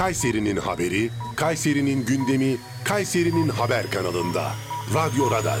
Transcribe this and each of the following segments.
Kayseri'nin haberi, Kayseri'nin gündemi, Kayseri'nin haber kanalında. Radyo Radar.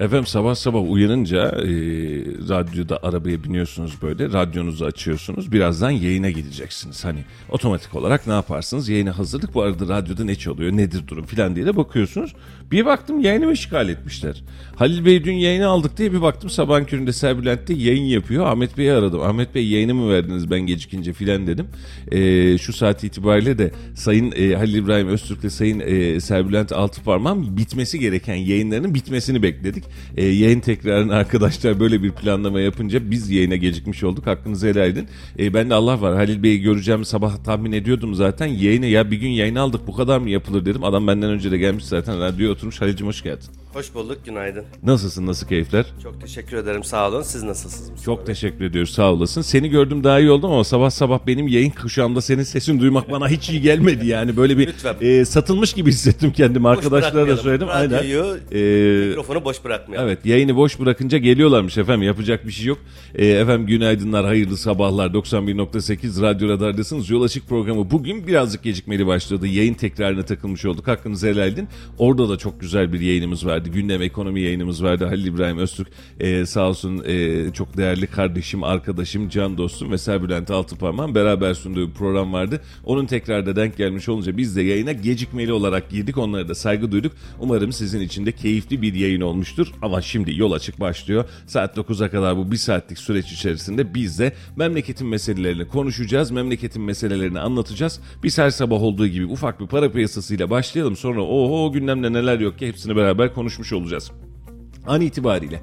Efendim sabah sabah uyanınca e, radyoda arabaya biniyorsunuz böyle radyonuzu açıyorsunuz birazdan yayına gideceksiniz. Hani otomatik olarak ne yaparsınız yayına hazırlık bu arada radyoda ne çalıyor nedir durum filan diye de bakıyorsunuz. Bir baktım yayını işgal etmişler. Halil Bey dün yayını aldık diye bir baktım sabahın köründe Serbülent'te yayın yapıyor. Ahmet Bey'i aradım. Ahmet Bey yayını mı verdiniz ben gecikince filan dedim. E, şu saat itibariyle de Sayın e, Halil İbrahim Öztürk'le Sayın e, Serbülent Altıparmağım bitmesi gereken yayınlarının bitmesini bekledik. E, yayın tekrarını arkadaşlar böyle bir planlama yapınca biz yayına gecikmiş olduk. Hakkınızı helal edin. E, ben de Allah var Halil Bey'i göreceğim sabah tahmin ediyordum zaten. Yayını ya bir gün yayın aldık bu kadar mı yapılır dedim. Adam benden önce de gelmiş zaten radyoya oturmuş. Halil'cim hoş geldin. Hoş bulduk, günaydın. Nasılsın nasıl keyifler? Çok teşekkür ederim, sağ olun. Siz nasılsınız? Mustafa Çok Bey? teşekkür ediyoruz sağ olasın. Seni gördüm daha iyi oldum ama sabah sabah benim yayın kuşağımda senin sesini duymak bana hiç iyi gelmedi yani. Böyle bir Lütfen. e, satılmış gibi hissettim kendimi. Arkadaşlara da söyledim. Aynen. Radyoyu, E, mikrofonu boş bırakmayalım. Evet yayını boş bırakınca geliyorlarmış efendim yapacak bir şey yok. Ee, efendim günaydınlar hayırlı sabahlar 91.8 Radyo Radar'dasınız. Yol Açık programı bugün birazcık gecikmeli başladı. Yayın tekrarına takılmış olduk. Hakkınızı helal edin. Orada da çok güzel bir yayınımız vardı. Gündem ekonomi yayınımız vardı. Halil İbrahim Öztürk ee, sağ olsun ee, çok değerli kardeşim, arkadaşım, can dostum ve Serbülent Altıparmağan beraber sunduğu bir program vardı. Onun tekrarda denk gelmiş olunca biz de yayına gecikmeli olarak girdik. Onlara da saygı duyduk. Umarım sizin için de keyifli bir yayın olmuştur. Ama şimdi yol açık başlıyor. Saat 9'a kadar bu bir saatlik süreç içerisinde biz de memleketin meselelerini konuşacağız. Memleketin meselelerini anlatacağız. Biz her sabah olduğu gibi ufak bir para piyasasıyla başlayalım. Sonra oho gündemde neler yok ki hepsini beraber konuşmuş olacağız. An itibariyle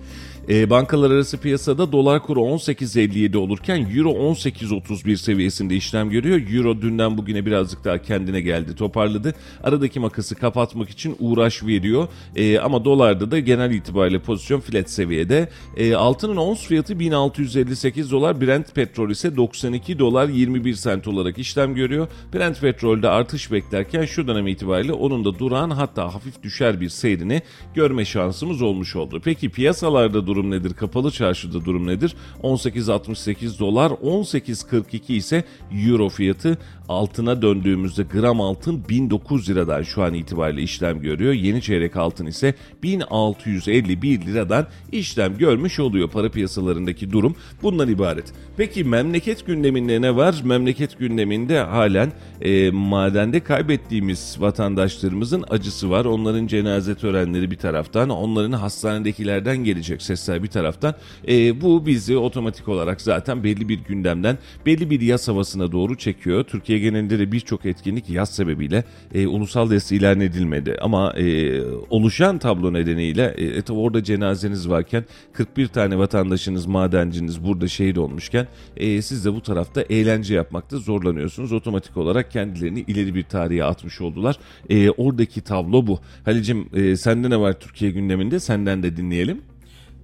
e, bankalar arası piyasada dolar kuru 18.57 olurken euro 18.31 seviyesinde işlem görüyor. Euro dünden bugüne birazcık daha kendine geldi toparladı. Aradaki makası kapatmak için uğraş veriyor. E, ama dolarda da genel itibariyle pozisyon flat seviyede. E, altının ons fiyatı 1658 dolar. Brent petrol ise 92 dolar 21 sent olarak işlem görüyor. Brent petrolde artış beklerken şu dönem itibariyle onun da durağan hatta hafif düşer bir seyrini görme şansımız olmuş oldu. Peki piyasalarda durum nedir? Kapalı çarşıda durum nedir? 18.68 dolar, 18.42 ise euro fiyatı. Altına döndüğümüzde gram altın 1009 liradan şu an itibariyle işlem görüyor. Yeni çeyrek altın ise 1651 liradan işlem görmüş oluyor. Para piyasalarındaki durum bundan ibaret. Peki memleket gündeminde ne var? Memleket gündeminde halen e, madende kaybettiğimiz vatandaşlarımızın acısı var. Onların cenaze törenleri bir taraftan, onların hastanedekilerden gelecek sesler bir taraftan. E, bu bizi otomatik olarak zaten belli bir gündemden, belli bir yaz havasına doğru çekiyor. Türkiye genelinde de birçok etkinlik yaz sebebiyle e, ulusal deste ilan edilmedi. Ama e, oluşan tablo nedeniyle e, e, tabii orada cenazeniz varken 41 tane vatandaşınız, madenciniz burada şehit olmuşken e, siz de bu tarafta eğlence yapmakta zorlanıyorsunuz. Otomatik olarak kendilerini ileri bir tarihe atmış oldular. E, oradaki tablo bu. Halicim e, sende ne var Türkiye gündeminde? Senden de dinleyelim.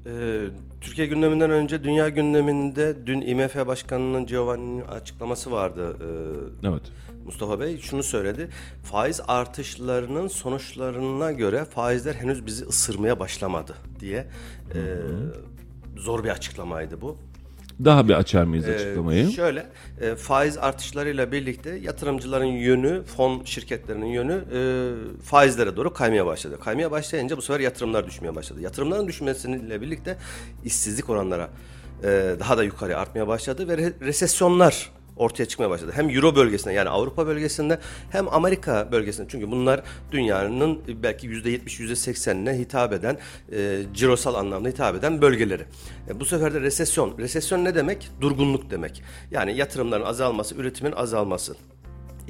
Ee, Türkiye gündeminden önce dünya gündeminde dün IMF Başkanı'nın Giovanni'nin açıklaması vardı. Ee, Evet. Mustafa Bey şunu söyledi. Faiz artışlarının sonuçlarına göre faizler henüz bizi ısırmaya başlamadı diye e, zor bir açıklamaydı bu. Daha bir açar mıyız Ee, açıklamayı? Şöyle e, faiz artışlarıyla birlikte yatırımcıların yönü, fon şirketlerinin yönü e, faizlere doğru kaymaya başladı. Kaymaya başlayınca bu sefer yatırımlar düşmeye başladı. Yatırımların düşmesiyle birlikte işsizlik oranları e, daha da yukarı artmaya başladı ve re- resesyonlar ortaya çıkmaya başladı. Hem Euro bölgesinde yani Avrupa bölgesinde hem Amerika bölgesinde. Çünkü bunlar dünyanın belki %70 %80'ine hitap eden e, cirosal anlamda hitap eden bölgeleri. E, bu sefer de resesyon. Resesyon ne demek? Durgunluk demek. Yani yatırımların azalması, üretimin azalması.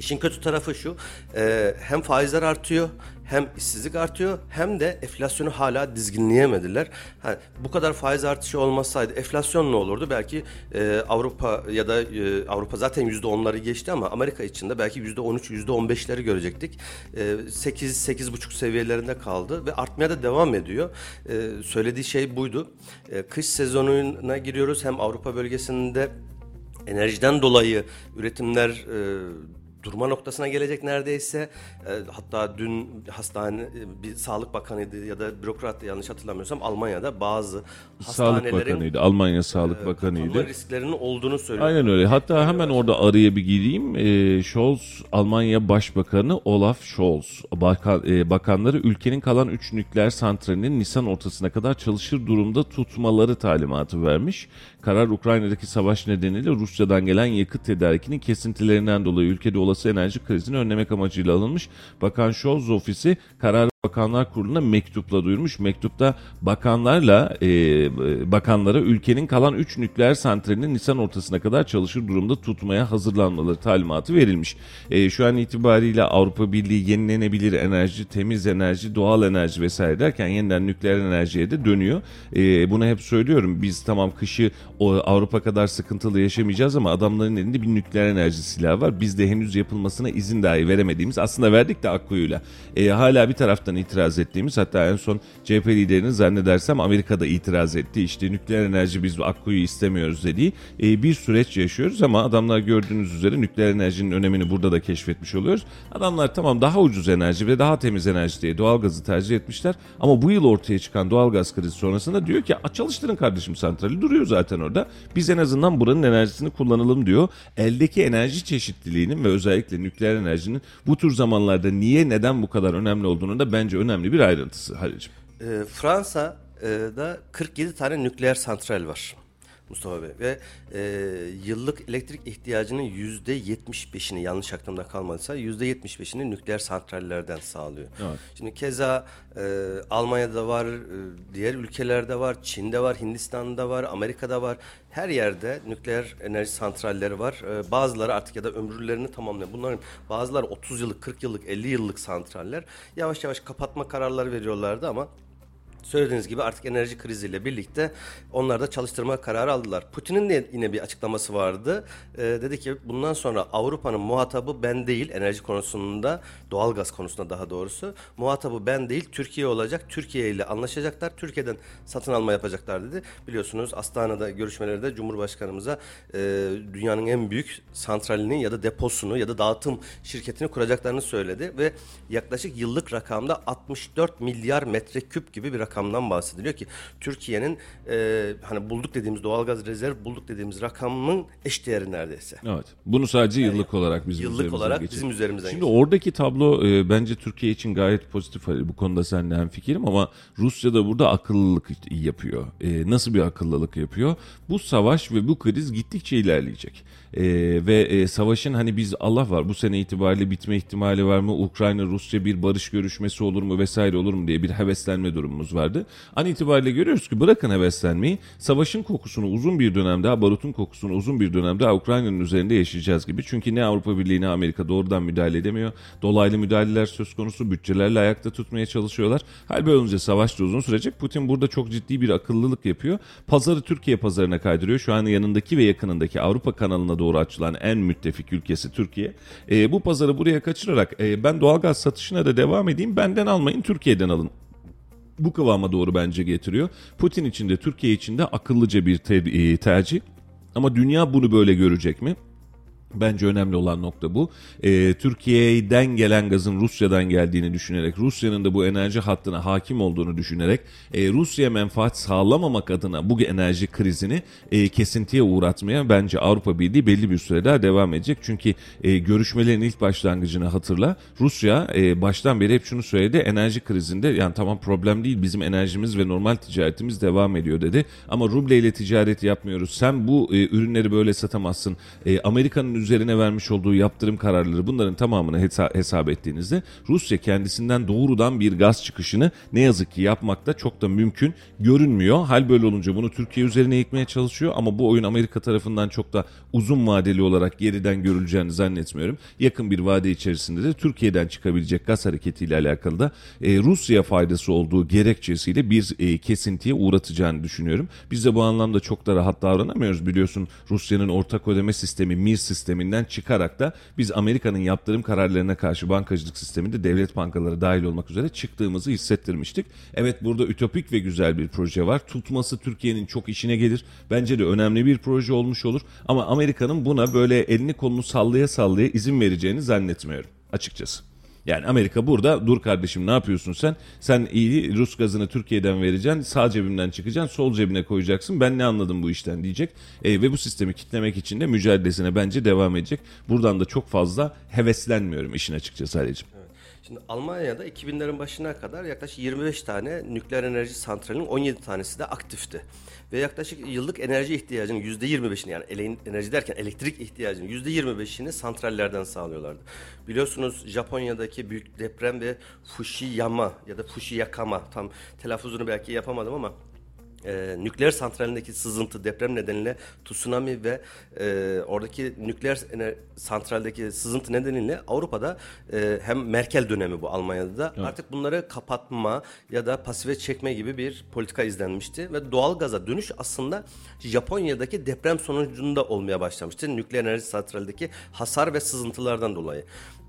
İşin kötü tarafı şu, e, hem faizler artıyor, hem işsizlik artıyor, hem de enflasyonu hala dizginleyemediler. Ha, bu kadar faiz artışı olmasaydı enflasyon ne olurdu? Belki e, Avrupa ya da e, Avrupa zaten yüzde onları geçti ama Amerika belki on üç, yüzde on beşleri görecektik. E, sekiz, sekiz buçuk seviyelerinde kaldı ve artmaya da devam ediyor. E, söylediği şey buydu. E, kış sezonuna giriyoruz. Hem Avrupa bölgesinde enerjiden dolayı üretimler e, durma noktasına gelecek neredeyse. E, hatta dün hastane e, bir sağlık bakanıydı ya da bürokrat yanlış hatırlamıyorsam Almanya'da bazı Sağlık Bakanıydı. Almanya Sağlık e, Bakanıydı. risklerinin olduğunu söylüyor. Aynen öyle. Hatta hemen orada araya bir gireyim. Ee, Scholz, Almanya Başbakanı Olaf Scholz, bakan, e, bakanları ülkenin kalan 3 nükleer santralinin Nisan ortasına kadar çalışır durumda tutmaları talimatı vermiş. Karar Ukrayna'daki savaş nedeniyle Rusya'dan gelen yakıt tedarikinin kesintilerinden dolayı ülkede olası enerji krizini önlemek amacıyla alınmış. Bakan Scholz ofisi karar Bakanlar Kurulu'na mektupla duyurmuş. Mektupta bakanlarla e, bakanlara ülkenin kalan 3 nükleer santralini Nisan ortasına kadar çalışır durumda tutmaya hazırlanmaları talimatı verilmiş. E, şu an itibariyle Avrupa Birliği yenilenebilir enerji, temiz enerji, doğal enerji vesaire derken yeniden nükleer enerjiye de dönüyor. E, bunu hep söylüyorum. Biz tamam kışı o Avrupa kadar sıkıntılı yaşamayacağız ama adamların elinde bir nükleer enerji silahı var. Biz de henüz yapılmasına izin dahi veremediğimiz aslında verdik de Akkuyu'yla. E, hala bir taraftan itiraz ettiğimiz hatta en son CHP liderinin zannedersem Amerika'da itiraz etti. İşte nükleer enerji biz Akkuyu istemiyoruz dediği e, bir süreç yaşıyoruz ama adamlar gördüğünüz üzere nükleer enerjinin önemini burada da keşfetmiş oluyoruz. Adamlar tamam daha ucuz enerji ve daha temiz enerji diye doğalgazı tercih etmişler ama bu yıl ortaya çıkan doğalgaz krizi sonrasında diyor ki çalıştırın kardeşim santrali duruyor zaten orada. Biz en azından buranın enerjisini kullanalım diyor. Eldeki enerji çeşitliliğinin ve özellikle nükleer enerjinin bu tür zamanlarda niye neden bu kadar önemli olduğunu da bence önemli bir ayrıntısı Halil'ciğim. E, Fransa'da 47 tane nükleer santral var. Mustafa Bey ve e, yıllık elektrik ihtiyacının yüzde 75'ini yanlış aklımda kalmadıysa yüzde 75'ini nükleer santrallerden sağlıyor. Evet. Şimdi keza e, Almanya'da var, e, diğer ülkelerde var, Çin'de var, Hindistan'da var, Amerika'da var. Her yerde nükleer enerji santralleri var. E, bazıları artık ya da ömürlerini tamamlıyor. Bunların bazıları 30 yıllık, 40 yıllık, 50 yıllık santraller. Yavaş yavaş kapatma kararları veriyorlardı ama Söylediğiniz gibi artık enerji kriziyle birlikte onlar da çalıştırma kararı aldılar. Putin'in de yine bir açıklaması vardı. Ee, dedi ki bundan sonra Avrupa'nın muhatabı ben değil enerji konusunda, doğalgaz konusunda daha doğrusu. Muhatabı ben değil Türkiye olacak. Türkiye ile anlaşacaklar. Türkiye'den satın alma yapacaklar dedi. Biliyorsunuz Astana'da görüşmelerde Cumhurbaşkanımıza e, dünyanın en büyük santralini ya da deposunu ya da dağıtım şirketini kuracaklarını söyledi ve yaklaşık yıllık rakamda 64 milyar metreküp gibi bir rakam rakamdan bahsediliyor ki Türkiye'nin e, hani bulduk dediğimiz doğalgaz rezerv bulduk dediğimiz rakamın eş değeri neredeyse. Evet. Bunu sadece yıllık olarak bizim Yıllık üzerimizden olarak geçiyor. bizim üzerimizden Şimdi geçiyor. oradaki tablo e, bence Türkiye için gayet pozitif. Halil. Bu konuda seninle hemfikirim ama Rusya da burada akıllılık yapıyor. E, nasıl bir akıllılık yapıyor? Bu savaş ve bu kriz gittikçe ilerleyecek. E, ve e, savaşın hani biz Allah var bu sene itibariyle bitme ihtimali var mı? Ukrayna Rusya bir barış görüşmesi olur mu vesaire olur mu diye bir heveslenme durumumuz vardı. An itibariyle görüyoruz ki bırakın heveslenmeyi savaşın kokusunu uzun bir dönem daha barutun kokusunu uzun bir dönem daha Ukrayna'nın üzerinde yaşayacağız gibi. Çünkü ne Avrupa Birliği ne Amerika doğrudan müdahale edemiyor. Dolaylı müdahaleler söz konusu bütçelerle ayakta tutmaya çalışıyorlar. Hal böyle olunca savaş da uzun sürecek. Putin burada çok ciddi bir akıllılık yapıyor. Pazarı Türkiye pazarına kaydırıyor. Şu an yanındaki ve yakınındaki Avrupa kanalına doğru açılan en müttefik ülkesi Türkiye. E, bu pazarı buraya kaçırarak e, ben doğalgaz satışına da devam edeyim. Benden almayın Türkiye'den alın bu kıvama doğru bence getiriyor. Putin için de Türkiye için de akıllıca bir te- e, tercih. Ama dünya bunu böyle görecek mi? Bence önemli olan nokta bu. Ee, Türkiye'den gelen gazın Rusya'dan geldiğini düşünerek, Rusya'nın da bu enerji hattına hakim olduğunu düşünerek, e, Rusya menfaat sağlamamak adına bu enerji krizini e, kesintiye uğratmaya bence Avrupa Birliği belli bir süre daha devam edecek. Çünkü e, görüşmelerin ilk başlangıcını hatırla. Rusya e, baştan beri hep şunu söyledi. Enerji krizinde yani tamam problem değil bizim enerjimiz ve normal ticaretimiz devam ediyor dedi. Ama ruble ile ticaret yapmıyoruz. Sen bu e, ürünleri böyle satamazsın. E, Amerika'nın üzerine vermiş olduğu yaptırım kararları bunların tamamını hesa- hesap ettiğinizde Rusya kendisinden doğrudan bir gaz çıkışını ne yazık ki yapmakta çok da mümkün görünmüyor. Hal böyle olunca bunu Türkiye üzerine yıkmaya çalışıyor ama bu oyun Amerika tarafından çok da uzun vadeli olarak geriden görüleceğini zannetmiyorum. Yakın bir vade içerisinde de Türkiye'den çıkabilecek gaz hareketiyle alakalı da e, Rusya faydası olduğu gerekçesiyle bir e, kesintiye uğratacağını düşünüyorum. Biz de bu anlamda çok da rahat davranamıyoruz. Biliyorsun Rusya'nın ortak ödeme sistemi MIR sisteminden çıkarak da biz Amerika'nın yaptırım kararlarına karşı bankacılık sisteminde devlet bankaları dahil olmak üzere çıktığımızı hissettirmiştik. Evet burada ütopik ve güzel bir proje var. Tutması Türkiye'nin çok işine gelir. Bence de önemli bir proje olmuş olur. Ama Amerika'nın buna böyle elini kolunu sallaya sallaya izin vereceğini zannetmiyorum açıkçası. Yani Amerika burada dur kardeşim ne yapıyorsun sen? Sen iyi Rus gazını Türkiye'den vereceksin. Sağ cebimden çıkacaksın. Sol cebine koyacaksın. Ben ne anladım bu işten diyecek. E, ve bu sistemi kitlemek için de mücadelesine bence devam edecek. Buradan da çok fazla heveslenmiyorum işin açıkçası Halicim. Şimdi Almanya'da 2000'lerin başına kadar yaklaşık 25 tane nükleer enerji santralinin 17 tanesi de aktifti. Ve yaklaşık yıllık enerji ihtiyacının %25'ini yani ele- enerji derken elektrik ihtiyacının %25'ini santrallerden sağlıyorlardı. Biliyorsunuz Japonya'daki büyük deprem ve Fukushima ya da Fushiyakama tam telaffuzunu belki yapamadım ama e, nükleer santralindeki sızıntı deprem nedeniyle tsunami ve e, oradaki nükleer santraldeki sızıntı nedeniyle Avrupa'da e, hem Merkel dönemi bu Almanya'da. Da artık bunları kapatma ya da pasife çekme gibi bir politika izlenmişti ve doğal gaza dönüş aslında Japonya'daki deprem sonucunda olmaya başlamıştı. Nükleer enerji santraldeki hasar ve sızıntılardan dolayı.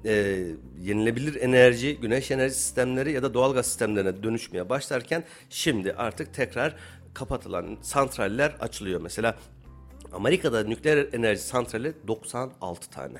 E, yenilebilir enerji, güneş enerji sistemleri ya da doğalgaz sistemlerine dönüşmeye başlarken şimdi artık tekrar kapatılan santraller açılıyor. Mesela Amerika'da nükleer enerji santrali 96 tane.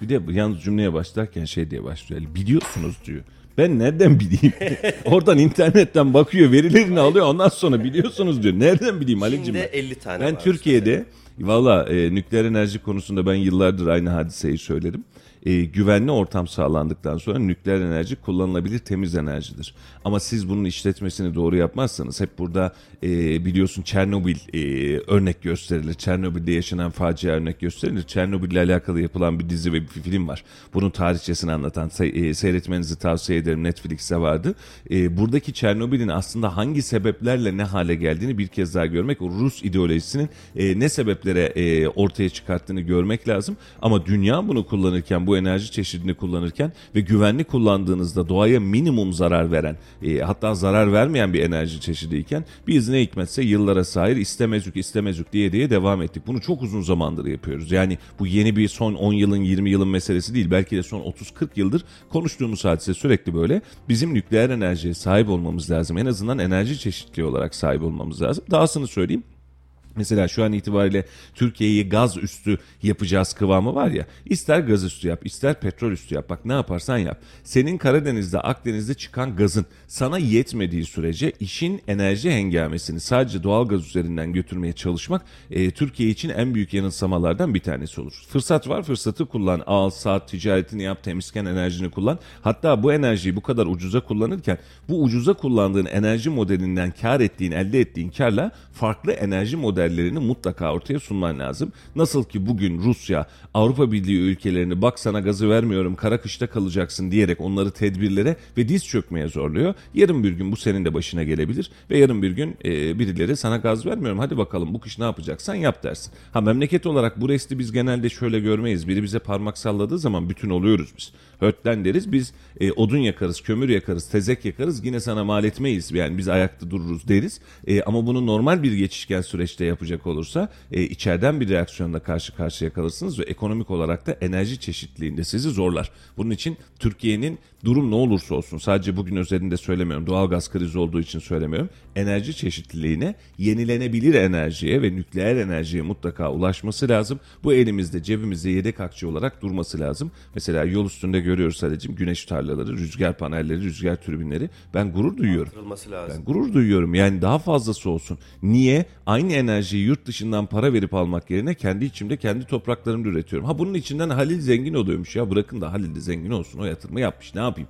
Bir de yalnız cümleye başlarken şey diye başlıyor. Biliyorsunuz diyor. Ben nereden bileyim? Oradan internetten bakıyor, verilerini alıyor. Ondan sonra biliyorsunuz diyor. Nereden bileyim Halicim? Çin'de ben? 50 tane Ben var Türkiye'de valla e, nükleer enerji konusunda ben yıllardır aynı hadiseyi söylerim. E, güvenli ortam sağlandıktan sonra nükleer enerji kullanılabilir temiz enerjidir. Ama siz bunun işletmesini doğru yapmazsanız hep burada e, biliyorsun Çernobil e, örnek gösterilir. Çernobil'de yaşanan facia örnek gösterilir. Çernobil ile alakalı yapılan bir dizi ve bir film var. Bunun tarihçesini anlatan e, seyretmenizi tavsiye ederim. Netflix'te vardı. E, buradaki Çernobil'in aslında hangi sebeplerle ne hale geldiğini bir kez daha görmek, o Rus ideolojisinin e, ne sebeplere e, ortaya çıkarttığını görmek lazım. Ama dünya bunu kullanırken, bu enerji çeşidini kullanırken ve güvenli kullandığınızda doğaya minimum zarar veren, e, hatta zarar vermeyen bir enerji çeşidiyken biz ne hikmetse yıllara sahip istemezük istemezük diye diye devam ettik. Bunu çok uzun zamandır yapıyoruz. Yani bu yeni bir son 10 yılın 20 yılın meselesi değil. Belki de son 30-40 yıldır konuştuğumuz hadise sürekli böyle. Bizim nükleer enerjiye sahip olmamız lazım. En azından enerji çeşitliliği olarak sahip olmamız lazım. Dahasını söyleyeyim. Mesela şu an itibariyle Türkiye'yi gaz üstü yapacağız kıvamı var ya. İster gaz üstü yap, ister petrol üstü yap. Bak ne yaparsan yap. Senin Karadeniz'de, Akdeniz'de çıkan gazın sana yetmediği sürece işin enerji hengamesini sadece doğal gaz üzerinden götürmeye çalışmak e, Türkiye için en büyük yanılsamalardan bir tanesi olur. Fırsat var, fırsatı kullan. Al, saat ticaretini yap, temizken enerjini kullan. Hatta bu enerjiyi bu kadar ucuza kullanırken bu ucuza kullandığın enerji modelinden kar ettiğin, elde ettiğin karla farklı enerji modellerini mutlaka ortaya sunman lazım. Nasıl ki bugün Rusya Avrupa Birliği ülkelerini bak sana gazı vermiyorum kara kışta kalacaksın diyerek onları tedbirlere ve diz çökmeye zorluyor. Yarın bir gün bu senin de başına gelebilir ve yarın bir gün e, birileri sana gaz vermiyorum hadi bakalım bu kış ne yapacaksan yap dersin. Ha memleket olarak bu resti biz genelde şöyle görmeyiz. Biri bize parmak salladığı zaman bütün oluyoruz biz. Hötlen deriz biz e, odun yakarız, kömür yakarız, tezek yakarız yine sana mal etmeyiz. Yani biz ayakta dururuz deriz. E, ama bunu normal bir geçişken süreçte yapacak olursa e, içeriden bir reaksiyonla karşı karşıya kalırsınız ve ekonomik olarak da enerji çeşitliliğinde sizi zorlar. Bunun için Türkiye'nin durum ne olursa olsun sadece bugün özelinde söylemiyorum. Doğalgaz krizi olduğu için söylemiyorum. Enerji çeşitliliğine yenilenebilir enerjiye ve nükleer enerjiye mutlaka ulaşması lazım. Bu elimizde cebimizde yedek akçe olarak durması lazım. Mesela yol üstünde görüyoruz sadece güneş tarlaları, rüzgar panelleri, rüzgar türbinleri. Ben gurur duyuyorum. Lazım. Ben gurur duyuyorum. Yani daha fazlası olsun. Niye? Aynı enerjiyi yurt dışından para verip almak yerine kendi içimde kendi topraklarımda üretiyorum. Ha bunun içinden Halil zengin oluyormuş ya. Bırakın da Halil de zengin olsun. O yatırımı yapmış. Ne yapayım?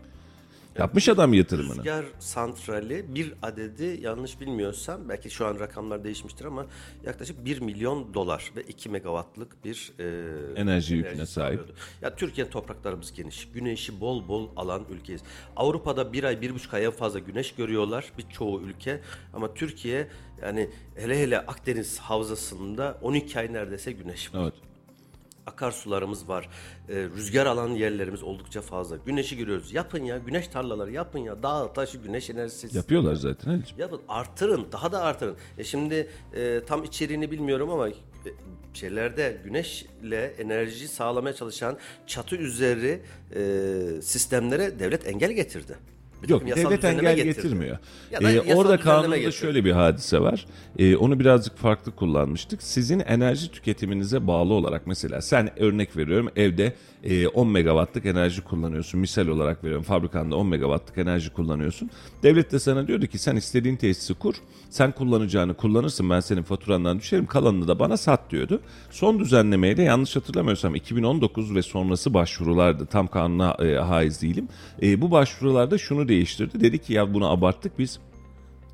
Yapmış adam yatırımını. Rüzgar santrali bir adedi yanlış bilmiyorsam belki şu an rakamlar değişmiştir ama yaklaşık 1 milyon dolar ve 2 megawattlık bir e, Enerji yüküne sahip. sağlıyordu. Ya Türkiye topraklarımız geniş. Güneşi bol bol alan ülkeyiz. Avrupa'da bir ay, bir buçuk ay en fazla güneş görüyorlar birçoğu ülke. Ama Türkiye yani hele hele Akdeniz havzasında 12 ay neredeyse güneş var. Evet. Akarsularımız var. e, rüzgar alan yerlerimiz oldukça fazla. Güneşi görüyoruz. Yapın ya güneş tarlaları yapın ya. Dağ taşı güneş enerjisi. Yapıyorlar zaten Halicim. Yapın artırın daha da artırın. E şimdi e, tam içeriğini bilmiyorum ama e, şeylerde güneşle enerji sağlamaya çalışan çatı üzeri e, sistemlere devlet engel getirdi. Bir Yok devlet engel getirdi. getirmiyor. Ya da Ee, orada kanunda getirdi. şöyle bir hadise var. Ee, onu birazcık farklı kullanmıştık. Sizin enerji tüketiminize bağlı olarak mesela sen örnek veriyorum evde e, 10 megawattlık enerji kullanıyorsun. Misal olarak veriyorum fabrikanda 10 megawattlık enerji kullanıyorsun. Devlet de sana diyordu ki sen istediğin tesisi kur. Sen kullanacağını kullanırsın ben senin faturandan düşerim kalanını da bana sat diyordu. Son düzenlemeyle yanlış hatırlamıyorsam 2019 ve sonrası başvurulardı. Tam kanuna e, haiz değilim. E, bu başvurularda şunu değiştirdi. Dedi ki ya bunu abarttık biz.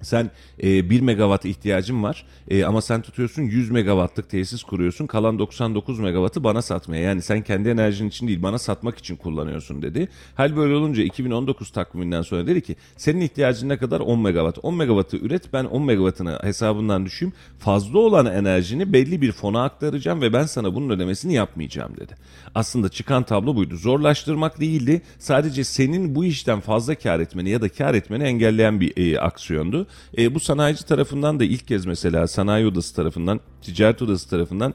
Sen e, 1 megawatt ihtiyacın var e, ama sen tutuyorsun 100 megawattlık tesis kuruyorsun. Kalan 99 megawattı bana satmaya. Yani sen kendi enerjin için değil bana satmak için kullanıyorsun dedi. Hal böyle olunca 2019 takviminden sonra dedi ki senin ihtiyacın ne kadar 10 megawatt. 10 megawattı üret ben 10 megawattını hesabından düşeyim. Fazla olan enerjini belli bir fona aktaracağım ve ben sana bunun ödemesini yapmayacağım dedi. Aslında çıkan tablo buydu. Zorlaştırmak değildi. Sadece senin bu işten fazla kar etmeni ya da kar etmeni engelleyen bir e, aksiyondu. E, bu sanayici tarafından da ilk kez mesela sanayi odası tarafından, ticaret odası tarafından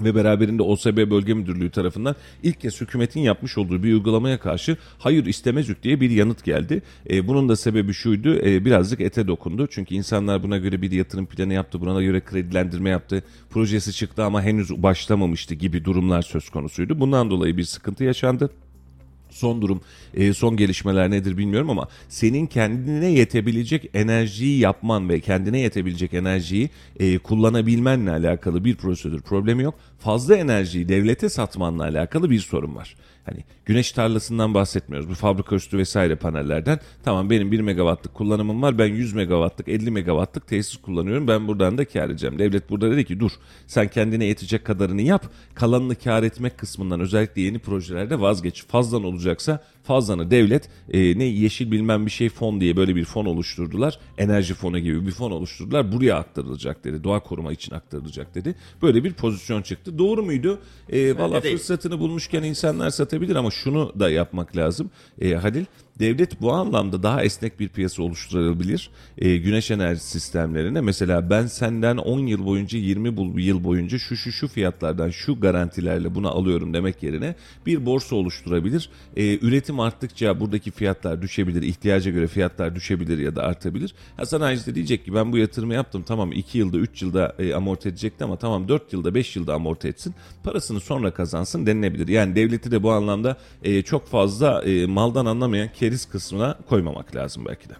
ve beraberinde OSB Bölge Müdürlüğü tarafından ilk kez hükümetin yapmış olduğu bir uygulamaya karşı hayır istemezük diye bir yanıt geldi. E, bunun da sebebi şuydu e, birazcık ete dokundu. Çünkü insanlar buna göre bir yatırım planı yaptı, buna göre kredilendirme yaptı. Projesi çıktı ama henüz başlamamıştı gibi durumlar söz konusuydu. Bundan dolayı bir sıkıntı yaşandı. Son durum, e, son gelişmeler nedir bilmiyorum ama senin kendine yetebilecek enerjiyi yapman ve kendine yetebilecek enerjiyi e, kullanabilmenle alakalı bir prosedür problemi yok. Fazla enerjiyi devlete satmanla alakalı bir sorun var. Hani güneş tarlasından bahsetmiyoruz. Bu fabrika üstü vesaire panellerden. Tamam benim 1 megawattlık kullanımım var. Ben 100 megawattlık 50 megawattlık tesis kullanıyorum. Ben buradan da kar edeceğim. Devlet burada dedi ki dur sen kendine yetecek kadarını yap. Kalanını kar etmek kısmından özellikle yeni projelerde vazgeç. Fazlan olacaksa fazlanı devlet e, ne yeşil bilmem bir şey fon diye böyle bir fon oluşturdular. Enerji fonu gibi bir fon oluşturdular. Buraya aktarılacak dedi. Doğa koruma için aktarılacak dedi. Böyle bir pozisyon çıktı. Doğru muydu? E, Valla fırsatını bulmuşken insanlar satabilir ama şunu da yapmak lazım. E, Halil devlet bu anlamda daha esnek bir piyasa oluşturabilir. E, güneş enerji sistemlerine mesela ben senden 10 yıl boyunca 20 bul- yıl boyunca şu şu şu fiyatlardan şu garantilerle bunu alıyorum demek yerine bir borsa oluşturabilir. E, üretim arttıkça buradaki fiyatlar düşebilir. ihtiyaca göre fiyatlar düşebilir ya da artabilir. Ha sanayici de diyecek ki ben bu yatırımı yaptım tamam 2 yılda 3 yılda e, amorti edecekti ama tamam 4 yılda 5 yılda amorti etsin. Parasını sonra kazansın denilebilir. Yani devleti de bu anlamda e, çok fazla e, maldan anlamayan keriz kısmına koymamak lazım belki de.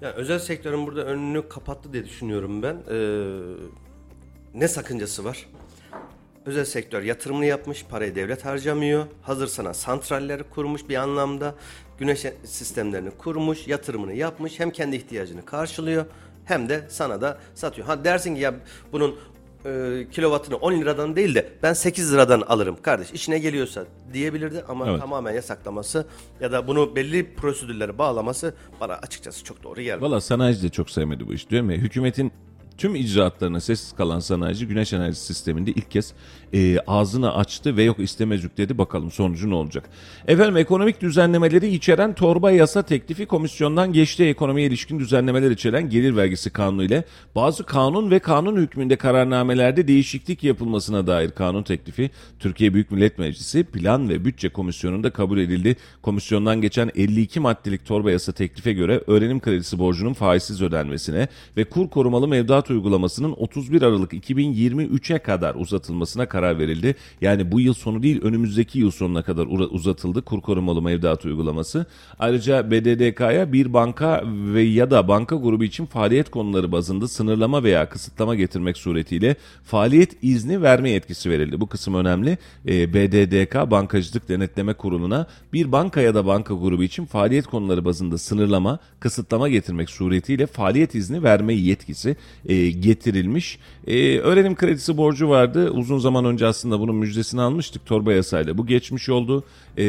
Yani özel sektörün burada önünü kapattı diye düşünüyorum ben. Ee, ne sakıncası var? Özel sektör yatırımını yapmış, parayı devlet harcamıyor. Hazır sana santralleri kurmuş bir anlamda. Güneş sistemlerini kurmuş, yatırımını yapmış. Hem kendi ihtiyacını karşılıyor hem de sana da satıyor. Ha dersin ki ya bunun e, kilovatını 10 liradan değil de ben 8 liradan alırım kardeş işine geliyorsa diyebilirdi ama Evet. tamamen yasaklaması ya da bunu belli prosedürlere bağlaması bana açıkçası çok doğru gelmedi. Valla sanayici de çok sevmedi bu iş diyorum ya. Hükümetin tüm icraatlarına sessiz kalan sanayici güneş enerji sisteminde ilk kez e, ağzını açtı ve yok istemezük dedi. Bakalım sonucu ne olacak? Efendim ekonomik düzenlemeleri içeren torba yasa teklifi komisyondan geçti. Ekonomiye ilişkin düzenlemeler içeren gelir vergisi kanunu ile bazı kanun ve kanun hükmünde kararnamelerde değişiklik yapılmasına dair kanun teklifi Türkiye Büyük Millet Meclisi Plan ve Bütçe Komisyonu'nda kabul edildi. Komisyondan geçen 52 maddelik torba yasa teklife göre öğrenim kredisi borcunun faizsiz ödenmesine ve kur korumalı mevduat uygulamasının 31 Aralık 2023'e kadar uzatılmasına karar verildi. Yani bu yıl sonu değil önümüzdeki yıl sonuna kadar uzatıldı kur korumalı mevduat uygulaması. Ayrıca BDDK'ya bir banka ve ya da banka grubu için faaliyet konuları bazında sınırlama veya kısıtlama getirmek suretiyle faaliyet izni verme yetkisi verildi. Bu kısım önemli. Ee, BDDK Bankacılık Denetleme Kurulu'na bir banka ya da banka grubu için faaliyet konuları bazında sınırlama, kısıtlama getirmek suretiyle faaliyet izni verme yetkisi e, getirilmiş. E, öğrenim kredisi borcu vardı. Uzun zaman önce aslında bunun müjdesini almıştık torba yasayla. Bu geçmiş oldu. E,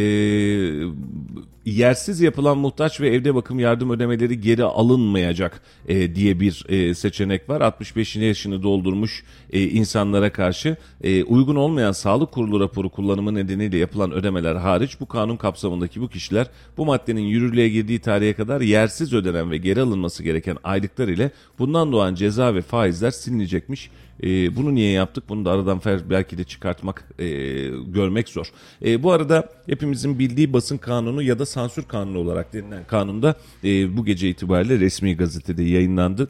yersiz yapılan muhtaç ve evde bakım yardım ödemeleri geri alınmayacak e, diye bir e, seçenek var. 65 yaşını doldurmuş e, insanlara karşı e, uygun olmayan sağlık kurulu raporu kullanımı nedeniyle yapılan ödemeler hariç bu kanun kapsamındaki bu kişiler bu maddenin yürürlüğe girdiği tarihe kadar yersiz ödenen ve geri alınması gereken aylıklar ile bundan doğan ceza ve faizler silinecekmiş. E, bunu niye yaptık? Bunu da aradan fer- belki de çıkartmak, e, görmek zor. E, bu arada hepimizin bildiği basın kanunu ya da sansür kanunu olarak denilen kanunda e, bu gece itibariyle resmi gazetede yayınlandı.